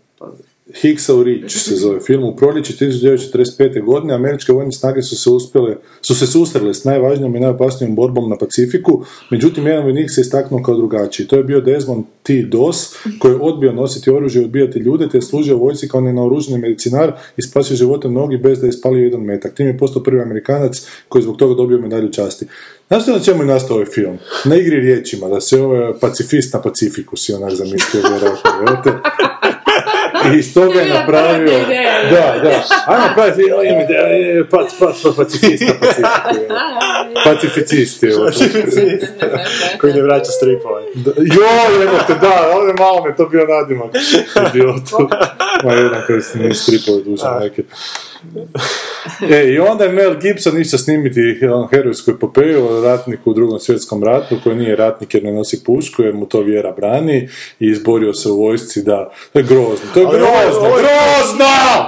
Hicksa Reach se zove film. U proljeće 1945. godine američke vojne snage su se uspjele, su se susrele s najvažnijom i najopasnijom borbom na Pacifiku, međutim jedan vojnik se istaknuo kao drugačiji. To je bio Desmond T. Doss, koji je odbio nositi oružje i odbijati ljude, te je služio u vojsci kao nenaoružani medicinar i spasio živote mnogi bez da je ispalio jedan metak. Tim je postao prvi Amerikanac koji je zbog toga dobio medalju časti. Znaš na čemu je nastao ovaj film? Na igri riječima, da se ovaj pacifist na Pacifiku si onak zamislio? I iz toga je napravio... Da, da. Ajmo napraviti, je, pac, pac, pac, pacifist na Pacifiku. je. Pacificist je. ovo. Koji ne vraća stripove. Da, Joj, evo te, da, ovdje malo me to bio nadimak. Idiotu. Ma jedan koji se nije stripovi duže neke. E, i onda je Mel Gibson išao snimiti on, herojsku epopeju o ratniku u drugom svjetskom ratu, koji nije ratnik jer ne nosi pušku, jer mu to vjera brani i izborio se u vojsci da... To je grozno, to je grozno, ovo je- grozno!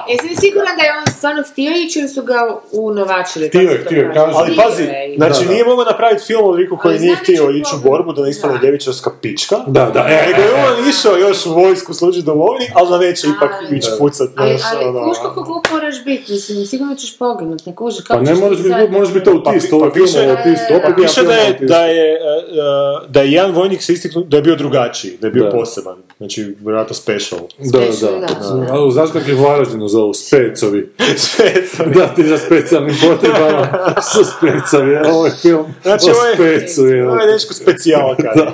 Jesi li siguran da je on stvarno htio ići ili su ga unovačili? Htio je, to htio je. Ali pazi, znači Da, da. nije mogao napraviti film o koji nije htio ići u borbu da ne ispadne Da. ljevičarska pička. Da, da, e, Nego je on išao još u vojsku služiti domovini, ali da neće ipak ići pucat. Ali, ali ono. kuš kako glup moraš biti, mislim, sigurno ćeš poginut, ne kuži. Pa ne moraš biti glup, moraš biti autist, Pa- ovo je pa film piše- o autistu, Pa opet Pa piše da je, da je, e, e, da je jedan vojnik se istiknuo, da je bio drugačiji, da je bio Da. poseban. Znači, vjerojatno special. Da, da. da. A, Znaš kako ih u Varaždinu zovu? Specovi. Special. Da, ti za specijalnim potrebama su specovi, ovo je film Znači, o ovo je- specu. je. Ovo je dečko specijalka.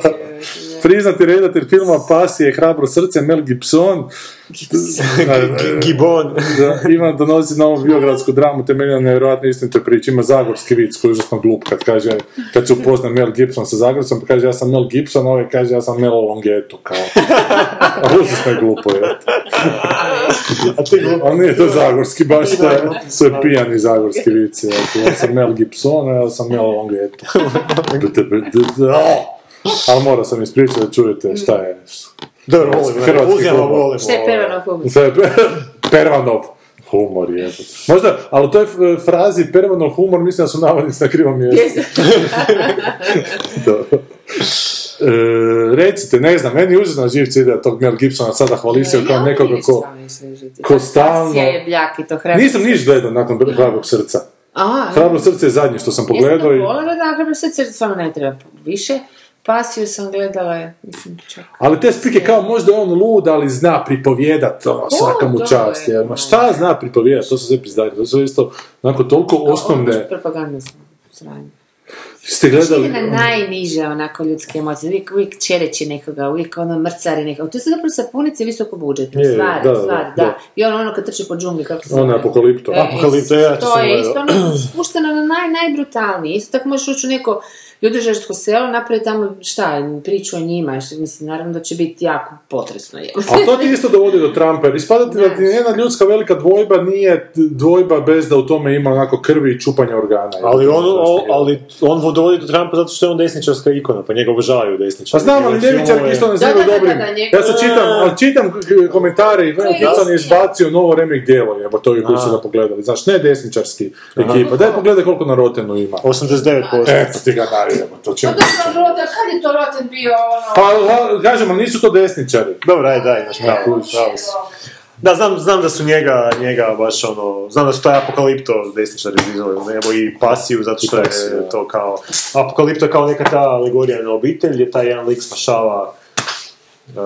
Priznati redatelj filma Pasije je hrabro srce Mel Gibson. Gibon. Da, ima donosi novu biogradsku dramu temeljena na nevjerojatnoj istinitoj priči. Ima zagorski vic koji je užasno glup kad kaže, kad se upozna Mel Gibson sa Zagorcom, pa kaže ja sam Mel Gibson, a ovaj kaže ja sam Mel Longetu, kao. A užasno je glupo, je. A ti glupo. Ali nije to zagorski, baš to je, to je pijani zagorski vic. Ja sam Mel Gibson, a ja sam Mel Longetu. Ali mora sam ispričati da čujete šta je. Dobro, volim. Hrvatski humor. Šta je Pervanov humor? Pervanov humor je. Možda, ali u toj frazi Pervanov humor mislim da su navodnici na krivom mjestu. Dobro. E, recite, ne znam, meni je užasno živci ide tog Mel Gibsona sada hvalisio kao nekoga ko... ko stalno- Pasija je bljak i to hrabro. Nisam niš gledao nakon hrabrog srca. Hrabro srce je zadnje što sam pogledao Jesam i... da hrabro srce stvarno ne treba više. Pasiju sam gledala, mislim, čak. Ali te spike kao možda je on lud, ali zna pripovjedat, ono, svaka mu čast. je, je. Ma šta zna pripovjedat, to su sve pizdari, to su isto onako toliko osnovne... Propagandne sranje. Ste Ide gledali... na najniže onako ljudske emocije, uvijek, uvijek čereći nekoga, uvijek ono mrcari nekoga. To su zapravo sapunice visoko budžetne Je, stvari, da, da, stvari, da. da. I ono, ono kad trči po džungli, kako se Ono zove? apokalipto. E, Apokalipto, ja to je isto ono spušteno na naj, najbrutalnije. Isto tako možeš ući u neko judežarsko selo, napraviti tamo šta, priču o njima, što mislim, naravno da će biti jako potresno. Je. Ali to ti isto dovodi do Trumpa, jer ispada ti da ti jedna ljudska velika dvojba nije dvojba bez da u tome ima onako krvi i čupanja organa. Ali on, o- ali on dovodi do Trumpa zato što je on desničarska ikona, pa njega obožavaju Pa desničari. znam, ali filmove- isto ne Da, znaju da, da, dobrim. da, njega- Ja sad čitam, ali čitam komentare i Gibson je izbacio novo remek djelo, jebo to je koji su ga pogledali. Znaš, ne desničarski ekipa. Daj pogledaj koliko na Rotenu ima. 89%. Eto ti ga to će... Pa dobro, Roten, kad je to Roten bio ono... Pa, kažem, ali nisu to desničari. Dobro, aj, daj, kužiš. pravo si. Da, znam, znam da su njega, njega baš ono, znam da su taj apokalipto desničari izvizali, evo i pasiju, zato što je da. to kao, apokalipto je kao neka ta alegorija na obitelj, gdje taj jedan lik spašava Uh,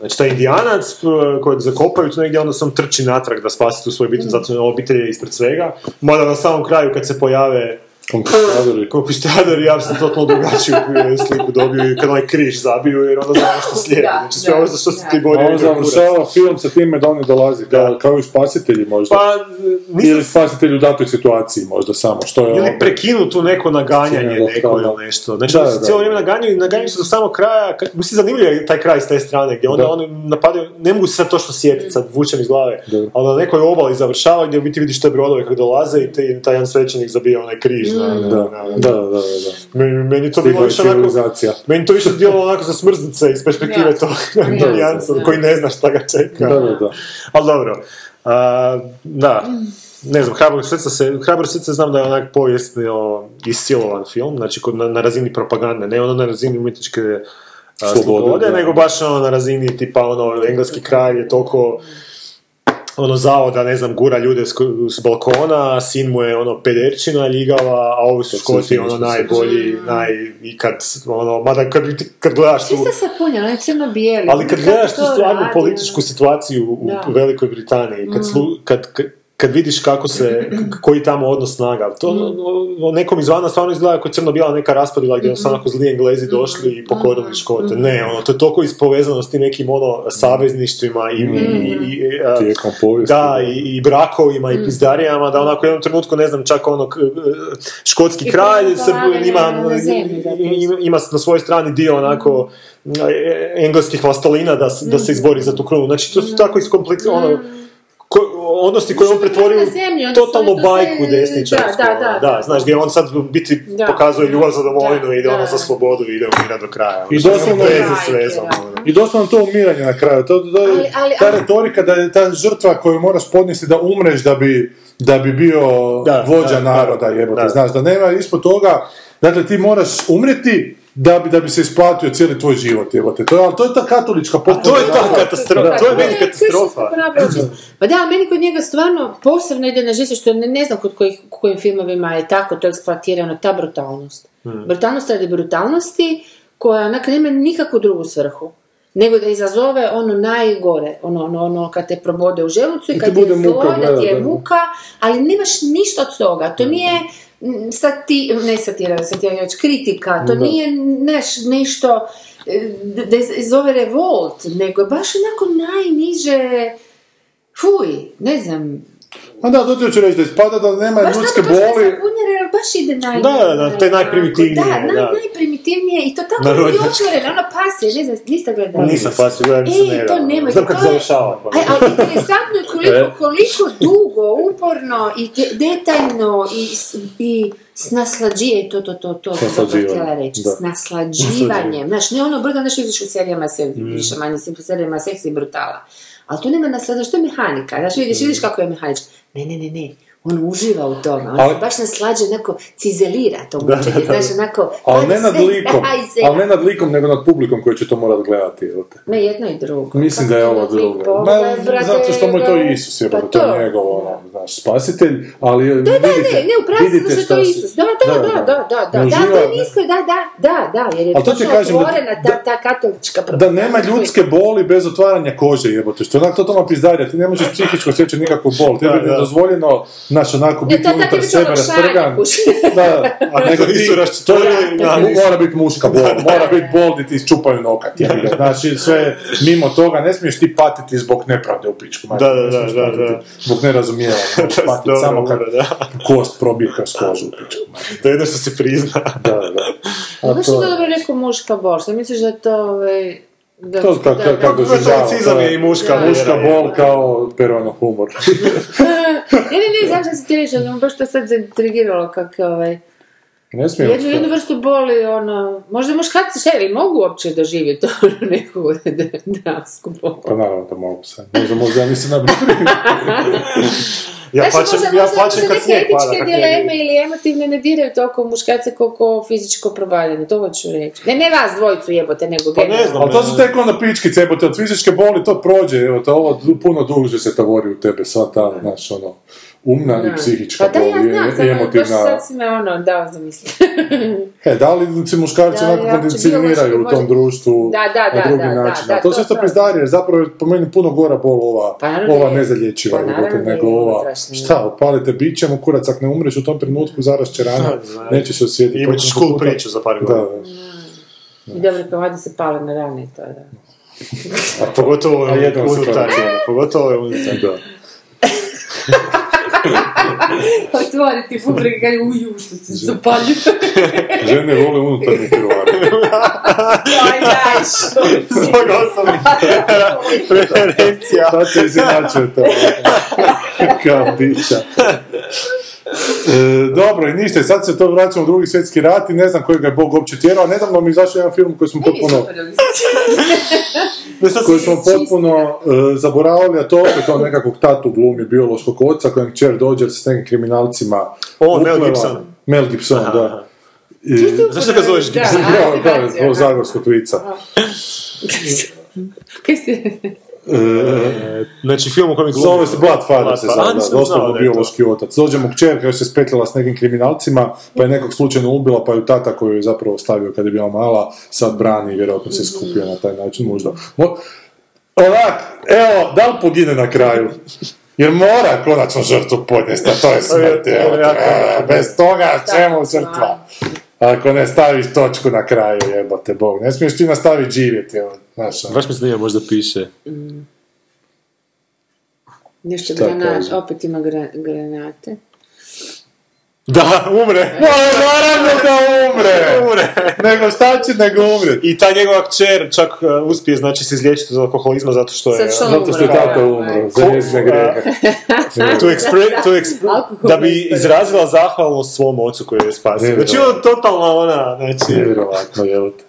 znači taj indijanac uh, kojeg zakopaju tu negdje, onda se on trči natrag da spasi tu svoju obitelj, zato je obitelj ispred svega. Mada na samom kraju kad se pojave Konkvistadori. Konkvistador ja sam totalno drugačiju sliku dobio i kad onaj križ zabiju jer onda znamo što slijedi. Da, Znači sve da, ovo za što se da. ti A borio. on završava film sa time da oni dolazi, kao, kao i spasitelji možda. Pa, nisam Ili spasitelj u datoj situaciji možda samo, što je ili ono- prekinu tu neko naganjanje neko kao- ili nešto. Znači, Da, da, se da, cijelo da. vrijeme naganjaju i naganjaju se do samog kraja. Mislim, zanimljiv je taj kraj s te strane, gdje onda Da. oni napadaju, ne mogu se sad to što sjetiti, sad vučem iz glave, Da. ali na nekoj obali završava gdje u biti vidiš te brodove kako dolaze i taj jedan svećenik zabija onaj križ. Da, da, da. Meni, meni to bilo više onako, meni to više djelovalo onako za smrznice iz perspektive Ja. tog Ja. indijanca Da. koji ne zna šta ga čeka. Da, da, da. Ali dobro. A, da. Ne znam, Hrabrog srca se, Hrabrog srca znam da je onak povijesno isilovan film, znači kod- na, na razini propagande, ne ono na razini umjetničke a, Slobode, slobode, nego baš ono na razini tipa ono, engleski kralj je toliko ono zao da ne znam gura ljude s, s balkona, a sin mu je ono pederčina ljigava, a ovi su se škoti ono se najbolji, naj, ikad, ono, mada kad, kad gledaš tu, Čisto sa punja, ono je crno-bijeli. ali kad gledaš tu radi, političku situaciju u Da. Mm. Velikoj Britaniji, kad, slu- kad, kad, kad vidiš kako se, koji tamo odnos snaga, to Mm. ono, nekom izvana stvarno izgleda kao crno-bijela neka raspodjela gdje su onako zli englezi došli i pokorili škote. Ne, ono, to je toliko ispovezano s tim nekim ono savezništvima i, i, i, i, a, Tijekom povijesti. da, i, i brakovima i pizdarijama, da onako u jednom trenutku, ne znam, čak ono, k- škotski I kralj se, ima, ima, ima na svojoj strani dio onako e, engleskih vlastolina da, da se izbori za tu krunu. Znači, to su tako iskomplicirano, ono, ko, odnosi koje on pretvorio na zemlji, u oni totalnu su to bajku sve- desničarsku. da, da, ono, da, da. znaš, gdje on sad biti Da. pokazuje ljubav za domovinu i ide ono za slobodu i ide umira do kraja. I Ono, doslovno- Majke, vezom, da. ono. I doslovno to umiranje na kraju. To, to, je Ali- ali- ta ali- retorika da je ta žrtva koju moraš podnijeti da umreš da bi, da bi bio Da, vođa da, naroda, da, jebote. da. Znaš, da nema ispod toga, dakle ti moraš umreti da bi, da bi se isplatio cijeli tvoj život, jebote. To je, ali to je ta katolička A to je ta potpuna- katastrofa, to je meni katastrofa. Pa da, meni kod njega stvarno posebno ide na žice, što ne, ne znam kod kojih, kojim filmovima je tako to eksploatirano, ta brutalnost. Brutalnost radi brutalnosti koja onak nema nikakvu drugu svrhu. Nego da izazove ono najgore, ono, ono, ono kad te probode u želucu i I kad ti je muka da ti je muka, ali nemaš ništa od toga. To nije mm, sati, ne satira, satira, već kritika, to nije neš, nešto e, da zove revolt, nego baš onako najniže, fuj, ne znam, Ma da, to hoću reći da ispada da nema baš ljudske da boli. Sam jer baš ide naj... Da, da, da, to je najprimitivnije, Da, naj, da. najprimitivnije i to tako Narodnjački. ljudi otvoreno, ono pasije, ne znam, niste gledali. Nisam pasio, gledam se ne Ej, to nemojte, Znam kako je- završava. pa. Aj, ali interesantno je koliko, koliko dugo, uporno i de- detaljno i, i s naslađivanjem, to, to, to, to, to, to naslađivanjem, htjela reći, da. s naslađivanjem. Znaš, ne ono brdo, znaš vidiš u serijama se, Mm. više manje se u serijama seksi i brutala. Ali tu nema naslađa, što je mehanika, znaš, vidiš, vidiš kako je mehanička. Ne, ne, ne, ne. On uživa u tome, on Ali- se baš naslađa, onako cizelira to mučenje, znaš, onako... Ali ne nad likom, ali ne nad likom, nego nad publikom koji će to morat gledati, jel te. Ne, jedno i drugo. Mislim da je ovo drugo. Ma, zato što mu je to Isus, je pa to je njegov, ono, znaš, spasitelj, ali Da, da, vidite, ne, ne, upravo vidite što je to Isus. Da, da, da, da, da, da, da, da, to je nisko, da, da, da, da, jer je to točno da- otvorena ta, da- ta katolička Da nema ljudske boli bez otvaranja kože, jebote, što je onak totalno pizdarija, ti ne možeš psihičko osjećati nikakvu bol, tebi je da. Znaš, onako, Ne, biti to- to unutar sebe to rastrgan. Da, A nego to nisu ti, to da, je- mora biti muška bol, mora biti bol gdje ti iščupaju nokat, znači sve mimo toga, ne smiješ ti patiti zbog nepravde u pičku, Da, da, ne da, da, da. zbog nerazumijevanja, je patiti dobro, samo kad kost probije kroz kožu u pičku. To je jedno što se prizna. Da, da. A Baš je to- dobro rekao muška bol, što misliš da je to, ovaj... Da, To kako, da- kako To je katolicizam je i muška Da. Muška bol kao peruano humor. Ne, ne, ne, zašto si ti reći, ali baš to sad zaintrigiralo kako je ovaj... Ne smijem. Jednu, jednu vrstu boli, ono, možda muškarci šeri mogu uopće doživjeti ono neku dramsku bol. Pa naravno da mogu sad. Možda, možda ja nisam nabrio. Ja Znaš, plaćam, možda- ja možda- plaćam možda kad snijeg pada. etičke dileme ili emotivne ne diraju toliko muškarce koliko fizičko probavljanje, to hoću reći. Ne, ne vas dvojicu jebote, nego Pa ne znam. Ali to su tek onda pičkice, evo te od fizičke boli to prođe, evo te ovo puno duže se tavori u tebe, sva ta, znaš, ono, umna i Da. psihička Pa da, bol ja i- znam, i, samo baš emotivna. sad si me ono dao zamisliti. E, da li se muškarci Da, onako ja, kondicioniraju u može- tom društvu Da, da, na da, drugi da, da, način. da, A to to- se isto to- pizdarije, jer zapravo je po meni puno gora bol ova, Pa naravno ova je. nezalječiva, Pa naravno da nego je, ova, šta, opalite bićem, u kurac, ako ne umreš u tom trenutku, zaraš će rana, Da, nećeš se osjetiti. Ćeš cool priču za par Da, godina. da. I dobro, vadi se pale na rane i to, da. A pogotovo stvarno. ono, pogotovo je unutar. Otvoriti publike kaj uju, što se zapalju. Žene vole unutarnji krvari. Aj, daj, što Zbog osobnih preferencija. Sad se izjednačuje to. Kao bića. E, dobro, i ništa, i sad se to vraćamo u drugi svjetski rat i ne znam kojeg je Bog uopće tjerao, a nedavno mi je izašao jedan film koji smo potpuno, koji smo potpuno e, zaboravili, a to opet on nekakvog tatu glumi biološkog oca kojem kćer dođe s nekim kriminalcima. O, Mel. Gibson. Mel Gibson, da. Zašto ga zoveš Da, Gibson? Kao, kao, aktivacija, kao da. zagorskog vica. Si- Znači, film u kojem je glumio- Zove se Bloodfather, se zove, da, doslovno biološki otac. Dođe mu kćer koja se spetljala s nekim kriminalcima, pa je nekog slučajno ubila, pa ju tata koju je zapravo stavio kad je bila mala, sad brani i vjerojatno se skupio na taj način možda. Mo- Onak, evo, da li pogine na kraju? Jer mora konačno žrtvu podnijesti, a to je smrt, evo, e, bez toga čemu žrtva? Ako ne staviš točku na kraju, jebote Bog, ne smiješ ti nastaviti živjeti, evo, znaš, ono. Baš mi se da možda piše. Nešto Šta granat, kaže? opet ima gra- granate. Da, umre! No, naravno da umre! umre! Nego šta će nego umre? I ta njegova kćer čak uh, uspije, znači, se izliječiti od alkoholizma zato što je... Sad što on Zato što je da, umro, za njezine grehe. to expre, to expre, da bi izrazila zahvalnost svom ocu koji je spasio. Znači, ono totalna ona, znači... Nevjerovatno, te.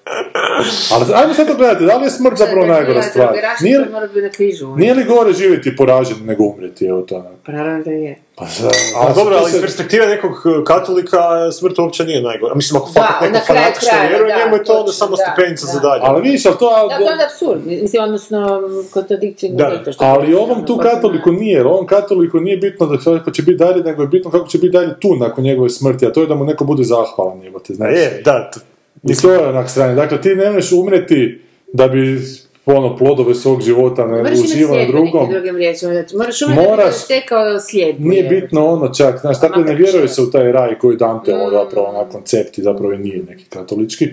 Ali ajmo sad to gledati, da li je smrt zapravo najgora stvar? Nije, li gore živjeti poražen nego umrijeti, evo to onak. Pa naravno da je. Pa za, A dobro, to ali iz perspektive nekog uh, katolika smrt uopće nije najgore. Mislim, ako Da, fakat neko fanatično vjeruje, njemu je to onda samo da, stepenica da. za dalje. Ali vidiš, ali to... Da, to je absurd. Mislim, odnosno, kontradikcija nije to što... Ali ovom tu katoliku nije, jer ovom katoliku nije bitno da kako će biti dalje, nego je bitno kako će biti dalje tu nakon njegove smrti, a to je da mu neko bude zahvalan, jebote, znaš. je, da, I to je onak strane. Dakle, ti ne možeš umreti da bi ono, plodove svog života ne Moraš uživao na drugom. drugim riječima. Znači, moraš umjeti da Moraš- stekao slijedbu. Nije je. bitno ono čak, znaš, tako ne vjeruje se u taj raj koji Dante ovo Mm. zapravo na koncept i zapravo i nije neki katolički,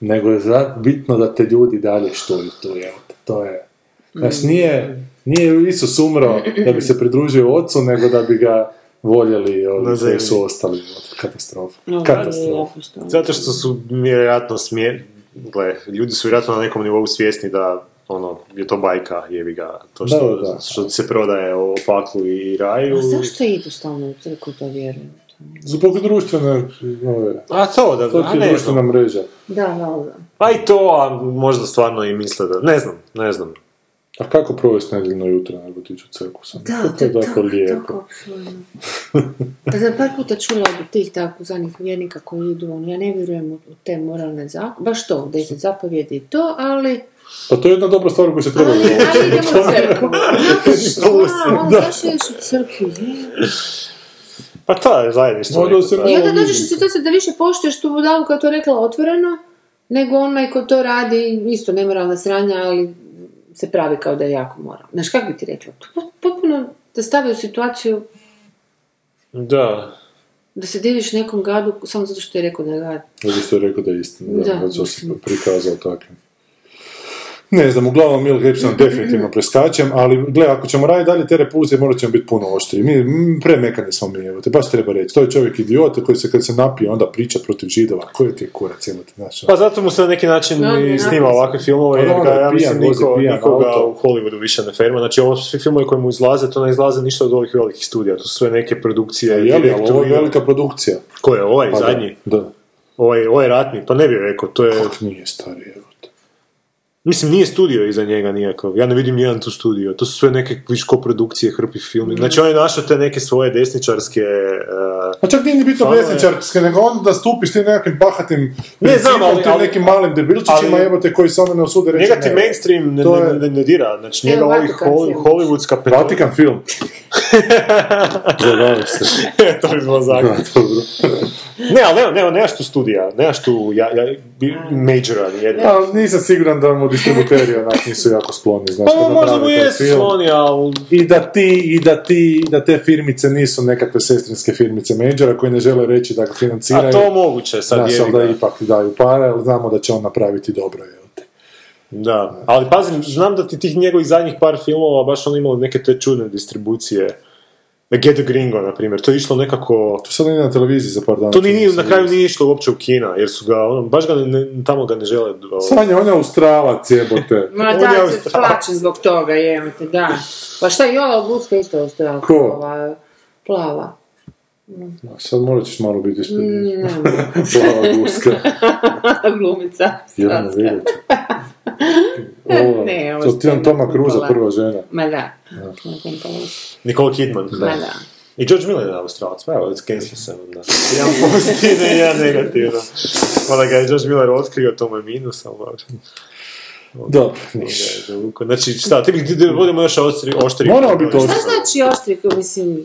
nego je za- bitno da te ljudi dalje štuju tu, te, to je. Znaš, Mm. nije, nije Isus umro da bi se pridružio ocu, nego da bi ga voljeli ovi Na koji su ostali. evo te, Katastrofa. No, Katastrofa. zato što su vjerojatno smije... Gle, ljudi su vjerojatno na nekom nivou svjesni da ono, je to bajka, jebi ga, to što, Da, da. što se prodaje o paklu i raju. A zašto idu stalno u crkvu, to vjerujem? Zbog društvene, ove, A to, da, to ti je ne društvena znam. mreža. Da, da, da. Pa i to, a možda stvarno i misle da, ne znam, ne znam. A kako provesti nedjeljno jutro nego tići u crkvu sam? Da, to to je tako tako, lijepo. tako. Pa sam par puta čula od tih tako zadnjih vjernika koji idu, on, ja ne vjerujem u te moralne zapovjedi, baš to, deset zapovjedi i to, ali, Pa to je jedna dobra stvar koju se treba vjerovati. ali idemo u crkvu. Šta, on Da. zašto ješ u crkvi? je? Pa to je zajedništvo. Da. I onda dođeš u situaciju da više poštuješ tu budalu koja je to rekla otvoreno, nego onaj ko to radi, isto nemoralna sranja, ali se pravi kao da je jako moral. Znaš, kako bi ti rekla? To potpuno te stavi u situaciju Da. da se diviš nekom gadu samo zato što je rekao da je gad. Zato što je rekao da je istina, da, Da, zato što se prikazao takvim. Ne znam, uglavnom Mel Gibson definitivno preskačem, ali gle, ako ćemo raditi dalje te repulzije, morat ćemo biti puno oštriji. Mi premekani smo mi, evo te, baš treba reći. To je čovjek idiot koji se kad se napije onda priča protiv židova. Koji ti je kurac, evo te, znaš. ono. Pa zato mu se na neki način Da, i snima ovakve filmove, da, jer ga, da, ja mislim, niko, nikoga auto. u Hollywoodu više ne ferma. Znači, ovo svi filmovi koji mu izlaze, to ne izlaze ništa od ovih velikih studija. To su sve neke produkcije, Je li, ali ovo je velika produkcija. Ko je ovaj, Pa zadnji? Da, Ovaj, ovaj ratni, pa ne bih rekao, to je... Kak nije stari, evo. Mislim, nije studio iza njega nikakav. Ja ne vidim nijedan tu studio. To su sve neke viš koprodukcije, hrpi filmi. Znači, on je našao te neke svoje desničarske... Uh, Pa čak nije ni bitno desničarske, nego on da stupiš ti nekakvim bahatim Ne, znam, ali- tim ali- nekim malim debilčićima, ali- jebote, koji se onda ne usude reći njega ti mainstream ne, ne, ne, ne dira. Znači, njega film. hollywoodska. Vatikan film. Zabaviš se. to bi bilo zakon. Da. Ne, ali nema, nema, nemaš tu studija, nemaš tu ja, ja, bi- majora nijedna. Ali nisam siguran da mu distributeri onak nisu jako skloni, znaš, Pa kad možda mu je film. sloni, ali... I da ti, i da ti, da te firmice nisu nekakve sestrinske firmice Majora koji ne žele reći da ga financiraju. A to moguće sad Znaš, je. da ipak daju pare, ali znamo da će on napraviti dobro, te. Da, ali pazim, znam da ti tih njegovih zadnjih par filmova baš on imao neke te čudne distribucije. Get Gringo, na primjer, to je išlo nekako... To sad ide na televiziji za par dana. To nije, na kraju nije išlo uopće u kina, jer su ga, ono, baš ga ne, tamo ga ne žele... ovo- Sanja, on je Australac, jebote. Ma On je da, se Australac. plaćem zbog toga, jemate, da. Pa šta i ova Buska isto ostala? Ko? Ova, plava. Sad morat ćeš malo biti ispred. Mm, Plava guska. Glumica. Jelena Stavska. Ne, ovo to što ti je Toma Cruza, prva žena. Ma da. Nicole Kidman. Ma da. I George Miller je Australac, pa evo, cancel sam onda. Jedan pozitivno i jedan negativno. Onda ga je George Miller otkrio, to mu je minus, ali dobro. Je zavukao. Znači, šta, ti bi, ti da budemo još oštri, oštri. Moramo biti Šta znači oštri, mislim,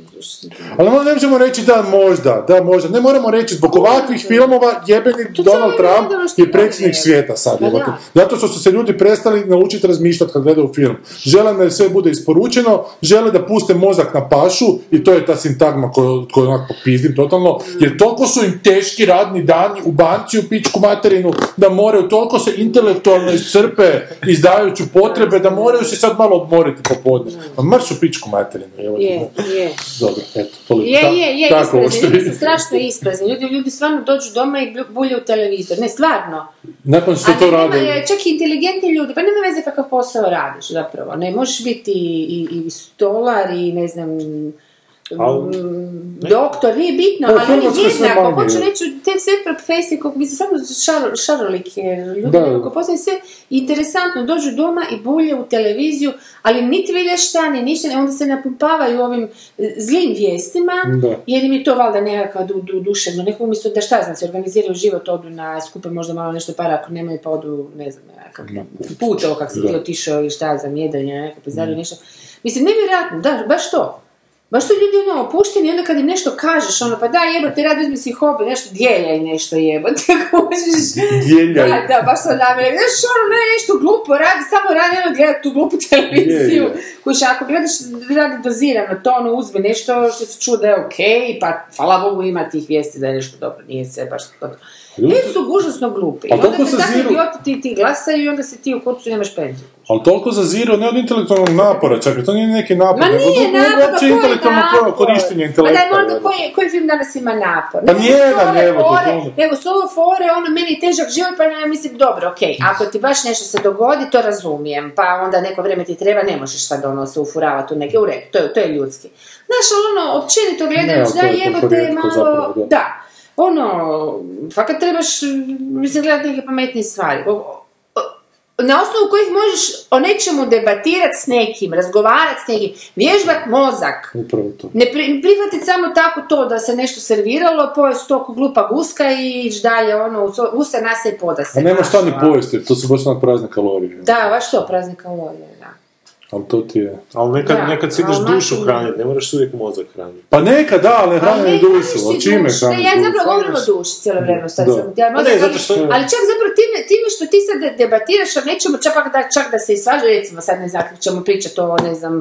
Ali ne možemo reći da možda, da možda. Ne moramo reći zbog ovakvih filmova jebeni Donald Trump što je predsjednik je. svijeta sad. Pa da. Zato što su se ljudi prestali naučiti razmišljati kad gledaju film. Žele da sve bude isporučeno, žele da puste mozak na pašu i to je ta sintagma koju, koju onak popizdim totalno, jer toliko su im teški radni dani u banci u pičku materinu da moraju, toliko se intelektualno iscrpe izdajući potrebe da moraju se sad malo odmoriti popodne. Pa mrš u pičku materinu. evo je, je. Dobro, eto, toliko. Je, je, je, tako isprazni, ljudi su strašno isprazni, ljudi, ljudi stvarno dođu doma i bulje u televizor, ne, stvarno. Nakon što to rade... je, čak i inteligentni ljudi, pa nema veze kakav posao radiš zapravo, ne, možeš biti i, i, i stolar i ne znam, Al- mm, doktor, nije bitno, Pa ali on je jednako, hoću je. reći, te sve profesije, kako bi se samo šar, šarolike, ljudi Da. nekako postaju sve interesantno, dođu doma i bulje u televiziju, ali niti vide šta, ni ništa, onda se napumpavaju ovim e, zlim vijestima, Da. jer im je to valjda nekakav du, du, duševno, neko umjesto da šta znam, se organiziraju život, odu na skupe možda malo nešto para, ako nemaju pa odu, ne znam, nekakav put, ovo kak si ti otišao ili šta znam, jedanje, nekakav pizariju, nešto. Mislim, nevjerojatno, da, baš to. Baš su ljudi ono opušteni onda kad im nešto kažeš, ono, pa da jebote, rad uzmi si hobi, nešto dijeljaj nešto jebote, kužiš. Dijeljaj. Da, da, baš sam namjera. Znaš, ono, ne nešto glupo radi, samo radi ono gledati tu glupu televiziju. Kuš, ako gledaš, radi dozirano, to ono, uzmi nešto što se čuo da je okej, pa hvala Bogu ima tih vijesti da je nešto dobro, nije sve baš dobro. Ljudi- su užasno glupi. I A onda toliko kad se takvi ti, ti glasaju i onda se ti u kurcu nemaš penziju. Ali toliko zaziru ne od intelektualnog napora, čak i to nije neki napor, Ma nego nije napor, uopće koji intelektualno napor? korištenje Pa intelekta. daj, možda jebote. koji, koji film danas ima napor? Pa nijedan, ove evo, to to. Nego su ovo fore, ono, meni je težak život, pa ne mislim, dobro, okej, ako ti baš nešto se dogodi, to razumijem, pa onda neko vrijeme ti treba, ne možeš sad ono se ufuravati u neke, u to, je- to je ljudski. Znaš, ali ono, općenito Ne, gledajući, ali da je jebote malo, zapravo, da. Ono, fakat trebaš, mislim, gledati neke pametnije stvari. O- o- na osnovu kojih možeš o nečemu debatirati s nekim, razgovarati s nekim, vježbat mozak. Upravo to. Ne pri, prihvatiti samo tako to da se nešto serviralo, pojesti toku glupa guska i ići dalje, ono, usta nase i poda se. A nema šta ni pojesti, to su baš prazne kalorije. Da, baš to, prazne kalorije, da. Ali to ti je... Ali nekad, Da, nekad si ideš dušu onako- hraniti, ne moraš uvijek mozak hraniti. Pa neka da, ali ne hrani dušu, moraš ali čime dušu. hrani Ne, ja dušu? zapravo govorim o duši cijelo vrijeme, sad Da. sam ja Pa možda ne, zato što- Ali čak zapravo time, time što ti sad de- debatiraš o nečemu, čak da, čak da se i svađa, recimo sad ne znam, kako ćemo pričati o, ne znam,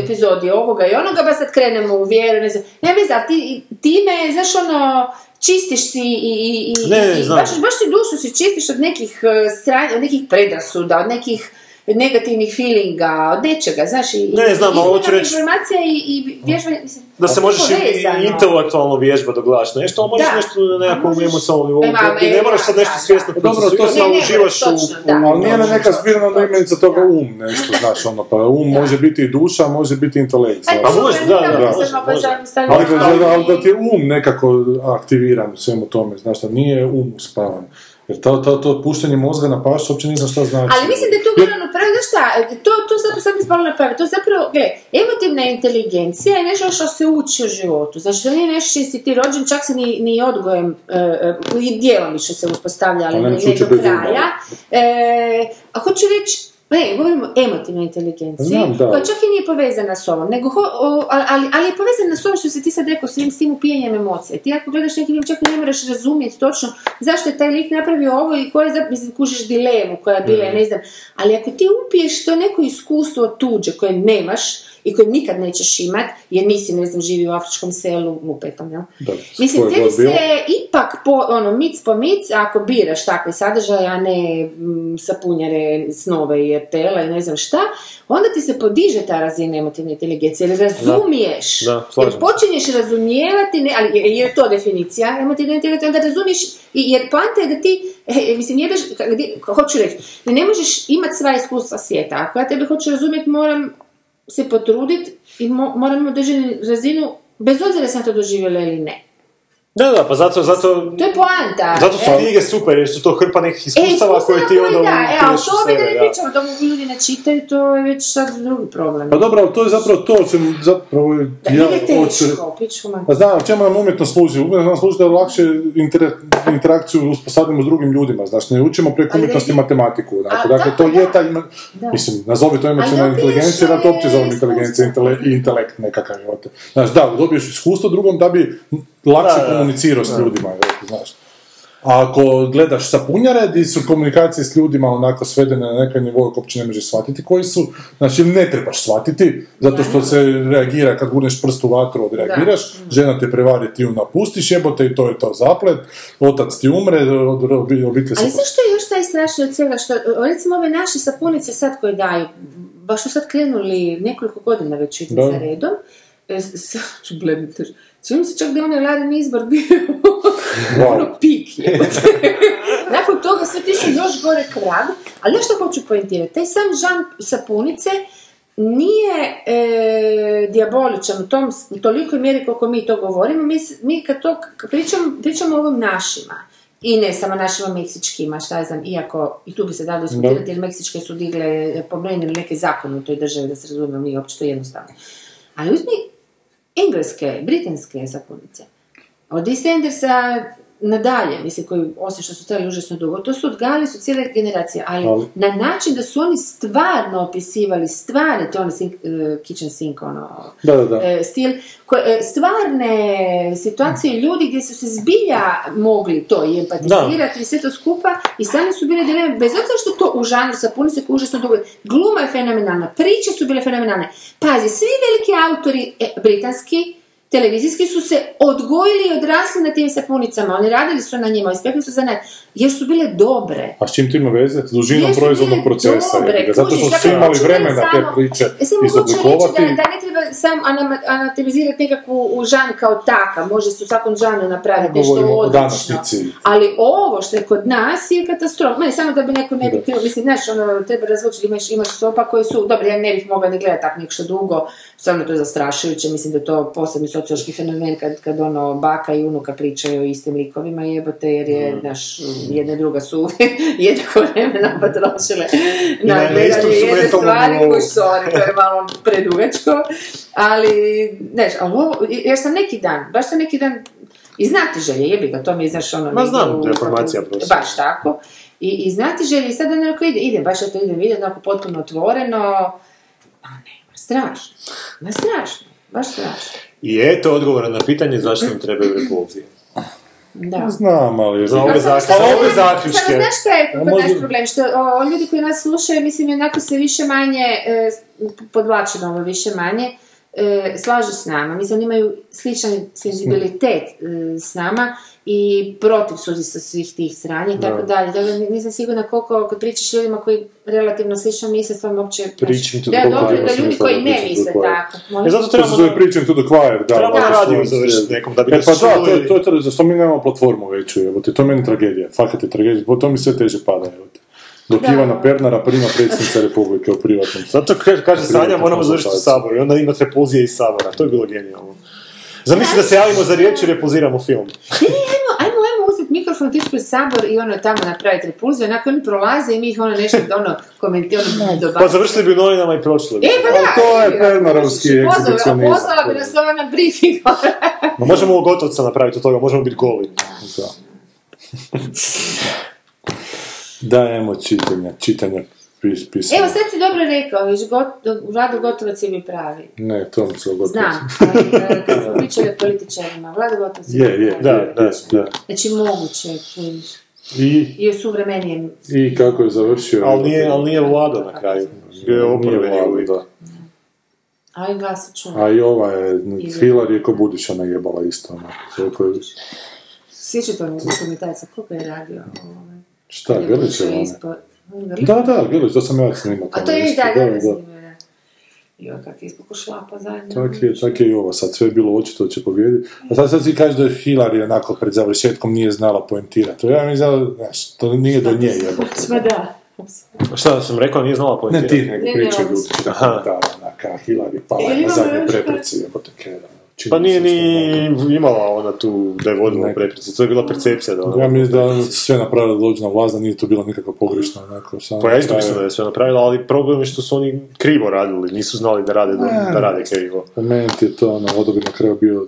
epizodi ovoga i onoga, pa sad krenemo u vjeru, ne znam, ne veze, ali ti, time, znaš ono, čistiš si i, i, i, Ne, ne, i baš, baš si dušu si čistiš od nekih e, stranja, od nekih predrasuda, od nekih negativnih feelinga, od nečega, znaš, i, Ne, znam, ali hoću reći- informacija i, i vježbanje, mislim, Da se možeš i, i intelektualno vježbati dok gledaš nešto, ali možeš Da. nešto na nekakvom emocionalnom nivou. E, Ti ne moraš sad da, nešto da, svjesno da. Dobro, to procesirati, sam- ali Ne, ne, uživaš u... da. Ali nije na neka Točno, imenica toga da. um, nešto, znaš, ono, pa um može biti i duša, može biti intelekt. Pa može, da, da, da, ali da ti je um nekako aktiviran u svemu tome, znaš, da nije um uspavan. Jer to, to, to puštanje mozga na pašu uopće ne znam šta znači. Ali mislim da je tu gledano pravo, znaš šta, to, to zapravo sad mi spalo na pamet, to zapravo, gle, emotivna inteligencija je nešto što se uči u životu, znači to nije nešto čiji si ti rođen, čak se ni, ni odgojem, e, e, i djelomično se uspostavlja, ali Ali ne, do kraja. E, a hoću reći, ne, govorimo o emotivnoj inteligenciji, Znam, koja čak i nije povezana s ovom, nego ho, o, ali, ali- je povezana s ovom što si ti sad rekao, s tim, s tim upijanjem emocije. Ti ako gledaš neki film, čak i ne moraš razumjeti točno zašto je taj lik napravio ovo i koje, za- mislim, kužiš dilemu koja je bila, ne znam. Ali ako ti upiješ to neko iskustvo tuđe koje nemaš i koje nikad nećeš imat, jer nisi, ne znam, živi u afričkom selu, lupetom, jel? Da, Mislim, tebi se ipak po, ono, mic po mic, ako biraš takve sadržaje, a ne mm, sapunjare snove i RTL-a i ne znam šta, onda ti se podiže ta razina emotivne inteligencije, jer razumiješ. Da, slažem jer počinješ razumijevati, ne, ali je, je to definicija emotivne inteligencije, onda razumiješ, jer poanta je da ti, e, mislim, jebeš, ka- gdje- hoću reći, da ne možeš imati sva iskustva svijeta. Ako ja tebe hoću razumjeti, moram se potruditi i mo, moram imati razinu, bez obzira sam to doživjela ili ne. Da, da, pa zato, zato, To je poanta. zato su E, knjige super, jer su to hrpa nekih E, iskustava iskustava koje ti onda da, e, a o upišeš u tome da sebe, ne da. pričamo, to mu ljudi ne čitaju, to je već sad drugi problem. Pa dobro, ali to je zapravo to o čemu zapravo Da, ja hoću... teško, mater. Pa znam, čemu nam umjetnost služi? Umjetnost nam služi da lakše intera- interakciju uspostavimo s drugim ljudima, znaš, ne učimo preko Ali umjetnosti matematiku, A, dakle, to je da. ta ima... Da. Mislim, nazovi to emocionalna Ali inteligencija, da to uopće zovem ove inteligencija, i intelekt nekakav. Znaš, da, dobiješ iskustvo drugom da bi lakše komunicirao s ljudima, znaš. A ako gledaš sapunjare, di su komunikacije s ljudima onako svedene na neki nivo koji uopće ne možeš shvatiti koji su, znači ne trebaš shvatiti, zato što se reagira kad gurneš prst u vatru, odreagiraš, žena te prevari, ti ju napustiš, jebote i to je to zaplet, otac ti umre, obitelj se... Ali znaš što je još najstrašnije od svega? Što, recimo ove naše sapunice sad koje daju, baš su sad krenuli nekoliko godina već za redom, e, ću blebiti. Čini se čak da je onaj Larin izbor bio ono pik. Nakon toga sve tiše još gore krag, ali nešto hoću pojentirati. Taj sam žan sapunice nije e, diaboličan u tom u tolikoj mjeri koliko mi to govorimo. Mi, mi kad to k- pričamo, pričamo o ovim našima. I ne samo našima meksičkima, šta ja znam, iako i tu bi se dalo diskutirati, jer meksičke su digle, pomenuli neke zakone u toj državi, da se razumijemo, nije uopće to jednostavno. Ali uzmi engleske, britanske sapunice. Od EastEndersa nadalje, mislim, koji, osim što su trajali užasno dugo, to su odgajali su cijele generacije, ali, Ali- na način da su oni stvarno opisivali stvarne, to ono sink, eh, kitchen sink, ono, Da, da, da. e, stil, ko- e, stvarne situacije ljudi gdje su se zbilja mogli to i empatizirati i sve to skupa i sami su bile dileme, bez obzira što to u žanru sapunice koji je užasno dugo, gluma je fenomenalna, priče su bile fenomenalne. Pazi, svi veliki autori e, britanski, televizijski su se odgojili i odrasli na tim sapunicama, oni radili su na njima, ispekli su za ne, jer su bile dobre. A s čim to ima veze? S dužinom proizvodnog procesa. dobre. Zato što su imali vremena te priče E izoblikovati. da, da ne treba sam anatomizirati nekakvu žan kao takav, može se u svakom žanu napraviti nešto odlično. Ali ovo što je kod nas je katastrofa. Ne, samo da bi neko ne bi krivo, mislim, znaš, ono, treba razvući, imaš, imaš sopa koje su, dobro, ja ne bih mogla ne gledati tak nešto dugo, stvarno to je zastrašujuće, mislim da je to posebni sociološki fenomen kad, kad ono, baka i unuka pričaju o istim likovima jebote, jer je, Mm. znaš, jedna i druga su jednako vremena potrošile na gledanje jedne stvari, sorry, to je malo predugačko, ali, znaš, ali ovo, jer sam neki dan, baš sam neki dan, i znati želje, jebi ga, to mi je, znaš, ono... Ma znam, deformacija prosto. Baš tako. I, i znati želje, i sad onako ide, ide, baš ja to idem vidjeti, onako potpuno otvoreno, strašno, ma strašno, baš strašno. I eto odgovora na pitanje zašto nam trebaju repulzije. Da. Znam, ali... Za ove zaključke. ove Samo znaš šta je kod nas problem? Što o, ljudi koji nas slušaju, mislim, onako se više manje, e, podvlačeno ovo više manje, e, slažu s nama. Mislim, oni imaju sličan senzibilitet e, s nama i protiv su sa svih tih sranja i tako dalje. Tako da nisam sigurna koliko kad pričaš ljudima koji relativno slično misle, s vama uopće... Pričam to da, do dobro, kraja, da ljudi koji ne pričam to misle tako. E, zato To trebamo se zove na, Preaching to the choir, da. trebamo da, da, svoj završiti nekom, da bi E pa da, to, je- to je to, zašto mi nemamo platformu veću, evo ti, to je meni tragedija, fakat je tragedija, po to mi sve teže pada, evo ti. Dok Da. Ivana Pernara prima predsjednica Republike u privatnom. Zato ka- kaže Sanja, moramo završiti u. Saboru i onda imati repulzije iz Sabora. To je bilo genijalno. Zamisli da se javimo za riječ i repulziramo film. Ne, ajmo, ajmo, ajmo uzeti mikrofon, tići pred sabor i ono tamo napraviti repulziju, onako oni prolaze i mi ih ono nešto ono komentiramo, ono. Pa završili bi novinama i pročili bi. E, pa da, Ali to je e, Pernarovski egzibicionizam. Pozvala bi nas ova na briefing. Ma možemo u Gotovca napraviti od toga, možemo biti goli. Da. Dajemo čitanja, čitanja pis, pisanja. Evo sad si dobro rekao, viš, got, Vlado Gotovac je mi pravi. Ne, to mi se gotovo. Znam, ali e, kad smo pričali o političarima, Vlado Gotovac je Je, mi je, pravi. Da, je, da, je, da. Znači moguće, vidiš. I, I o suvremenijem. I kako je završio. Ali nije, ali nije Vlado na kraju. Bio je Vlado, uvijek. da. A i. A ova je, Hilar je ko Budića najebala isto. Ono. Koliko je, Sjećate ono dokumentarca, koliko je radio? Šta, je Grlić je Grlić? Da, da, Grlić, to sam ja snimao. A to je, da, da, da, da. Jo, kak je šlapa zajedno. Tak je, tak je i ovo, sad sve je bilo očito da će pobijediti. A sad, sad si kaže da je Hillary onako pred završetkom nije znala poentirati. To ja mi znam, znaš, to nije do nje jebote. Sva da. Šta sam rekao, nije znala Ne poentirati? ti, nego Ne, ne, pričaju ljudi. Aha. Da, onaka, Hillary pala je na zadnje prepreci, jebote kera. Pa nije ni imala ona tu da je vodila preprice, to je bila percepcija da ona... Ja mislim da je sve napravila da dođe na vlast, da nije to bilo nikako pogrešno. Onako, samo Pa ja isto mislim da je sve napravila, ali problem je što su oni krivo radili, nisu znali da rade, da, da rade krivo. Po meni ti je to ono, odabir na kraju bio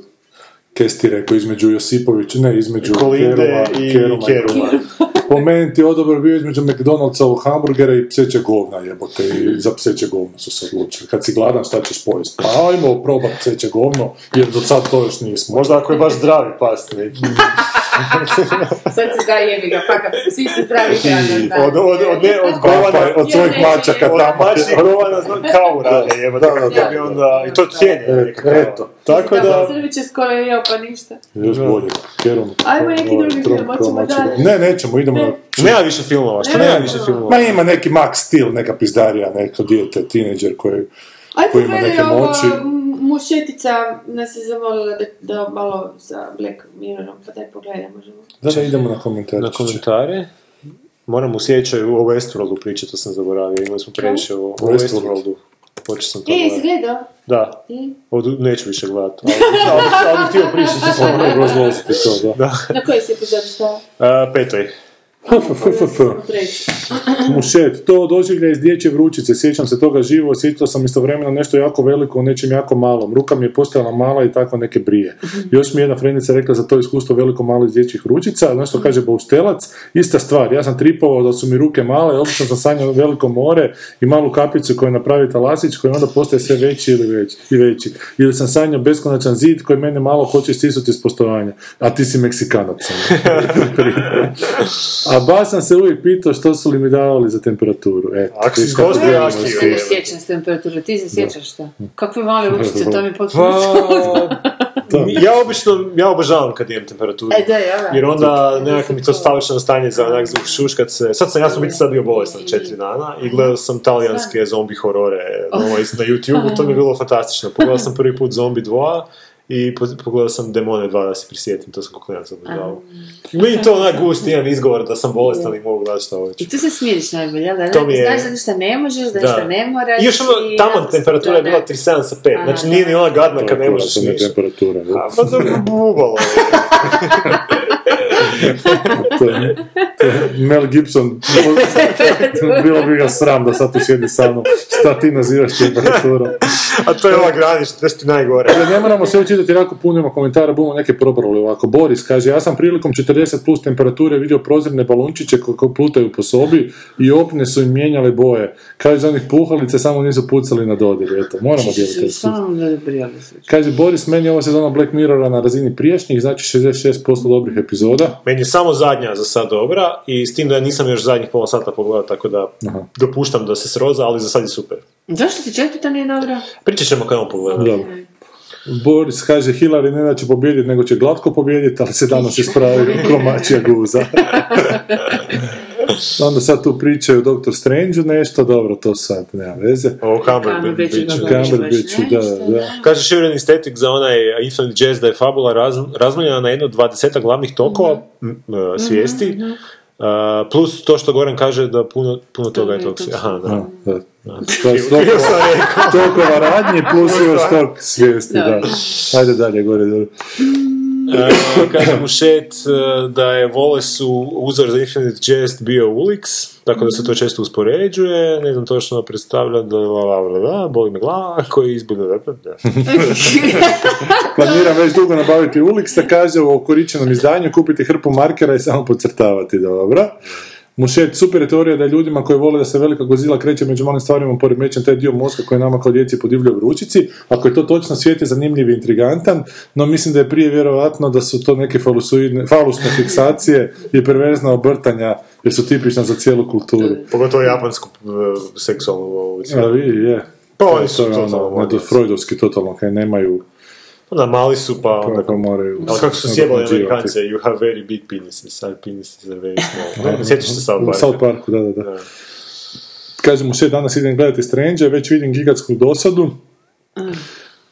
Kesti rekao između Josipovića, ne, između Kolinde Keruma, i Keruma. Keruma. Po meni ti odabir bio između McDonald'sovog hamburgera i pseće govna jebote i za pseće govno su se odlučili. Kad si gladan šta ćeš pojesti? Pa ajmo probat pseće govno jer do sad to još nismo. Možda ako je baš zdravi past neki. Sad se da jebi ga, fakat, svi su zdravi hrana. Od, od, od, ne, od govana, Pa, od svojih mačaka ne, od tamo. mačnih govana kavu rade, jebote, Da, da, da. bi onda, i to cijenje. Eto. Tako da, Srbić je skoro jeo, pa ništa. Još bolje. Kerum. Ajmo neki Ovaj, drugi Trump film, hoćemo dalje. Ne, nećemo, idemo na... nema više filmova, što Ne, nema ne, više ne. filmova? Ma ima neki Max Steel, neka pizdarija, neko dijete, tineđer koji... Ajde, Koji ima neke moći. mušetica nas je zamolila da, da malo sa Black Mirrorom, pa daj pogledaj, možemo. Da, da, idemo na komentar. Na komentare. Moram u sjećaju o Westworldu pričati, to sam zaboravio, imali smo previše o, o Westworld. Westworldu. Počeo sam to E, gledao? Da, I? Od, neću više gledati, ali, ali, ali, ali htio pričati s Ono, vama. obrazložiti to, da. Na kojoj si epizodi stao? Uh, petoj. Mušet, to doživlja iz dječje vrućice, sjećam se toga živo, osjećao sam istovremeno nešto jako veliko u nečem jako malom. Ruka mi je postajala mala i takva neke brije. Još mi je jedna frendica rekla za to iskustvo veliko malo iz dječjih vrućica, znaš što kaže Baustelac, ista stvar, ja sam tripovao da su mi ruke male, obično sam sanjao veliko more i malu kapicu koju napravi talasić koji onda postaje sve veći ili veći, i veći. Ili sam sanjao beskonačan zid koji mene malo hoće stisnuti iz postojanja, a ti si Meksikanac. ono. A ba sam se uvijek pitao što su li mi davali za temperaturu. Eto, Ako si jaki, svi. Se ne sjećam s temperature, ti se sjećaš šta? Kakve male ručice, to mi je potpuno... Pa, ja obično, ja obožavam kad imam temperaturu. E, da, ja, da. Jer onda nekako mi to stavično stanje za onak šuškat se. Sad sam, ja sam biti sad bio bolestan četiri dana i gledao sam talijanske zombi horore na YouTube, to mi je bilo fantastično. Pogledao sam prvi put Zombi 2 i po- pogledao sam Demone 2 da se prisjetim, to sam kako ja sam obožavao. Meni to onak gust, imam izgovor da sam bolestan i mogu gledati šta hoću. I tu se smiriš najbolje, jel da? To mi je- Znaš da ništa ne možeš, da Da. ništa ne moraš. I još ono, tamo temperatura je bila ne- 37 sa 5, Aha, znači nije ni ona gadna kad ne možeš ništa. temperatura. da. A, pa to je bubalo. To je- to je Mel Gibson, bilo bi ga sram da sad tu sjedi sa mnom. Šta ti nazivaš temperaturom? A to je ova granična, to ti najgore. Dakle, ne moramo sve učitati, jako puno ima komentara, budemo neke probrali ovako. Boris kaže, ja sam prilikom 40 plus temperature vidio prozirne balončiće koji koji plutaju po sobi i opne su im mijenjale boje. Kaže, za onih puhalice samo nisu pucali na dodir. Eto, moramo su. Kaže, Boris, meni je ova sezona Black Mirrora na razini prijašnjih, znači 66% dobrih epizoda. Meni je samo zadnja za sad dobra i s tim da ja nisam još zadnjih pola sata pogledao, tako da Aha. dopuštam da se sroza, ali za sad je super. Zašto ti četvrta nije dobra? Pričat ćemo kad on pogleda. Dobro. Boris kaže, Hillary ne da će pobijediti, nego će glatko pobijediti, ali se danas ispravi komačija guza. Onda sad tu pričaju o Dr. Strange nešto, dobro, to sad nema veze. O Cumberbatchu. Cumberbatchu, da, da. Kaže Sharon Aesthetic za onaj Infinite Jazz da je fabula raz, razmaljena na jedno od 20 glavnih tokova m, e, svijesti, Uh, plus to što Goran kaže da puno, puno toga je toksi. Aha, da. Da. Rekao. Tokova radnje plus još tog svijesti, da. Ajde dalje, gore, dobro. E, kaže mu Šet e, da je Wallace uzor za Infinite Jest bio Ulix, tako da se to često uspoređuje, ne znam točno predstavlja da la, la, la, la, boli me glava, koji izbude da, da. Planiram već dugo nabaviti Ulixa, kaže u okoričenom izdanju, kupiti hrpu markera i samo podcrtavati, dobro. Mušet, super je teorija da je ljudima koji vole da se velika gozila kreće među malim stvarima poremećen taj dio mozga koji nama kao djeci podivljaju u ručici. Ako je to točno, svijet je zanimljiv i intrigantan, no mislim da je prije vjerojatno da su to neke falusne fiksacije i perverzna obrtanja jer su tipična za cijelu kulturu. Pogotovo japansku e, seksualnu ovu. A vi, je. Pa To oni su to, totalno ono, freudovski totalno, kaj nemaju, Da, mali su pa onda... pa moraju... Ali kako su sjebali. Amerikance, you have very big penises, our penises are very small. Ne, Sjetiš se South U Parka? South Parku, da, da, da. Da. Kaže mu sve danas idem gledati Strange, već vidim gigatsku dosadu,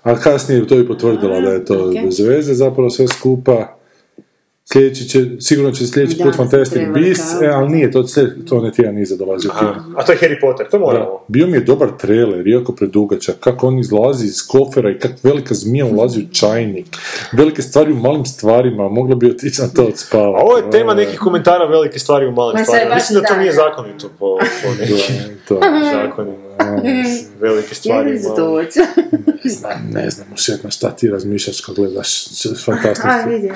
a kasnije to i potvrdila da je to ok. bez veze, zapravo sve skupa. Sljedeći će, sigurno će sljedeći put Fantastic Beasts, e, ali nije, to, to ne tjedan iza dolazi u film. A to je Harry Potter, to Da. moramo. Bio mi je dobar trailer, iako predugačak, kako on izlazi iz kofera i kako velika zmija ulazi u čajnik. Velike stvari u malim stvarima, moglo bi otići na to od spava. A ovo je tema nekih komentara velike stvari u malim Ma stvarima. baš Mislim da to da, nije da. zakonito po, po nekim To, zakonima. Velike stvari ne znam, ušet na šta ti razmišljaš kad gledaš vidim.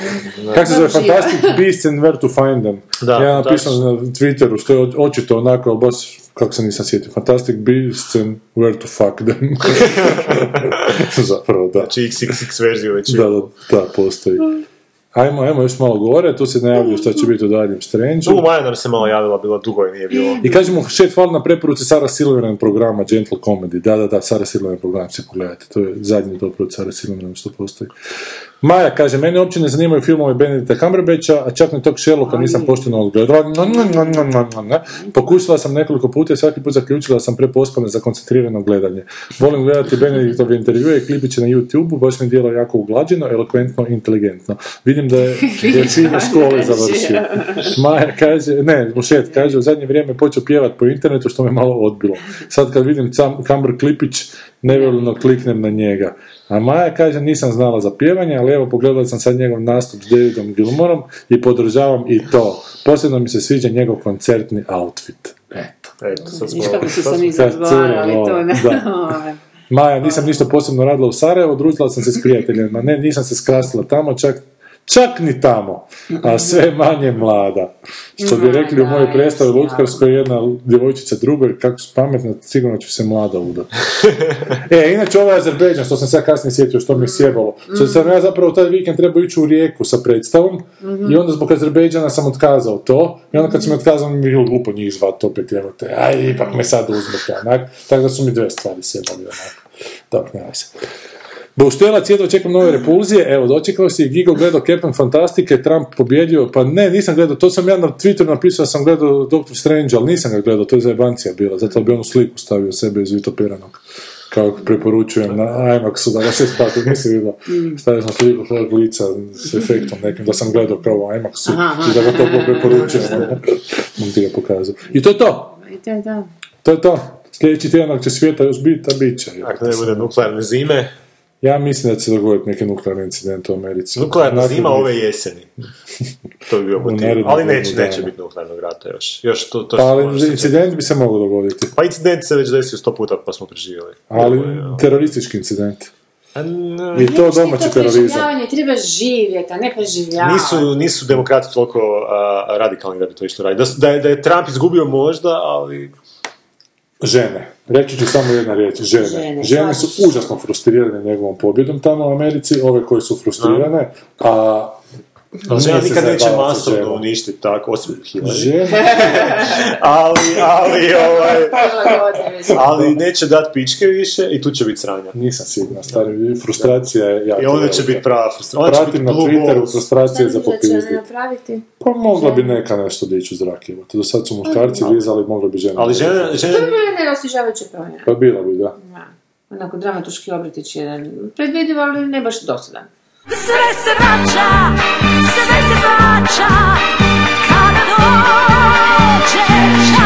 Kako se zove Fantastic Beasts and Where to Find Them? Da, ja napisao da. na Twitteru, što je očito onako, ali baš, kako se nisam sjetio, Fantastic Beasts and Where to Fuck Them. Zapravo, da. Znači XXX verziju već Da, da, da, postoji. Ajmo, ajmo još malo gore, tu se najavljuje šta će biti u daljem Strange. Tu Maja nam se malo javila, bila dugo i nije bilo. I kažemo, šet, hvala na preporuci Sara Silverman programa Gentle Comedy. Da, da, da, Sara Silverman program se pogledajte. To je zadnji dobro od Sara Silverman što postoji. Maja kaže, mene uopće ne zanimaju filmovi Benedikta Cumberbatcha, a čak ni tog Sherlocka nisam pošteno odgledala. Pokušala sam nekoliko puta i svaki put zaključila da sam prepospana za koncentrirano gledanje. Volim gledati Benediktove intervjue i klipiće na YouTube-u, baš mi djelo jako uglađeno, elokventno, inteligentno. Vidim da je, je u škole završio. Maja kaže, ne, Mušet kaže, u zadnje vrijeme počeo pjevat po internetu što me malo odbilo. Sad kad vidim cam, Kamber Klipić, nevoljno kliknem na njega. A Maja kaže, nisam znala za pjevanje, ali evo pogledala sam sad njegov nastup s Davidom Gilmorom i podržavam i to. Posebno mi se sviđa njegov koncertni outfit. Eto. Eto, sad smo... Kako su se cure, to ne. da. Ovaj. Maja, nisam ništa posebno radila u Sarajevu, družila sam se s prijateljima. Ne, nisam se skrasila tamo, čak Čak ni tamo, a sve manje mlada. Što bi rekli u mojoj predstavi. Lutkarskoj, jedna djevojčica drugoj, kako su pametna, sigurno ću se mlada udat. e, inače ovaj Azerbejdžan, što sam sad kasnije sjetio, što mi je sjebalo. Što sam ja zapravo taj vikend trebao ići u Rijeku sa predstavom i onda zbog Azerbejdžana sam otkazao to i onda kad sam otkazao mi je bilo glupo njih zvat opet, evo te, aj, ipak me sad uzmete, onak. Tako da su mi dve stvari sjebali, onak. Dobro, nema se. Bauštelac, jedva čekam nove repulzije, evo, dočekao si, Gigo gledao Captain Fantastike, Trump pobjedio, pa ne, nisam gledao, to sam ja na Twitteru napisao, da sam gledao Doctor Strange, ali nisam ga gledao, to je zajebancija bila, zato bi onu sliku stavio sebe iz Vitoperanog, kao preporučujem na IMAX-u, da ga se spati, nisi vidio, stavio sam sliku svojeg lica s efektom nekim, da sam gledao kao u IMAX-u i da ga to preporučujem, on ti ga pokazao. I to je to, I to je to. to je to. Sljedeći tjedan ako će svijeta još biti, a bit će. Ako ne bude nuklearne zime, Ja mislim da će se dogoditi neki nuklearni incident u Americi. nuklearna zima ove jeseni. to bi bio motiv. Ali neće, dana. neće biti nuklearnog rata još. Još to, to Pa, ali se incident bi se mogao dogoditi. Pa incident se već desio sto puta pa smo preživjeli. Ali Ovo je, teroristički incident. a, n- I to domaći terorizam. preživljavanje, treba živjeti, a ne preživljavati. Nisu, nisu demokrati toliko a, radikalni da bi to išlo raditi. Da, da, je, da je Trump izgubio možda, ali... Žene. Reći ću samo jedna riječ. Žene. Žene, Žene su užasno frustrirane njegovom pobjedom tamo u Americi, ove koje su frustrirane, a Ali žena se nikad neće masovno uništiti tako, osim Hillary. Ali, ali, ovaj, ali neće dat pičke više i tu će biti sranja. nisam siguran, stari, frustracija je jako I onda će biti prava frustracija. Onda će biti Pratim na Twitteru frustracije za napraviti? Pa mogla bi neka nešto dići u zrak, evo. Do sad su muškarci rizali, mogla bi žena. Ali žene, To žene, je bila nerosježavajuća promjena. Pa bila bi, da. Onako dramatuški obritić jedan. Predvidiv, ali ne baš dosadan. Sve se vraća, sve se vraća, kada dođeš.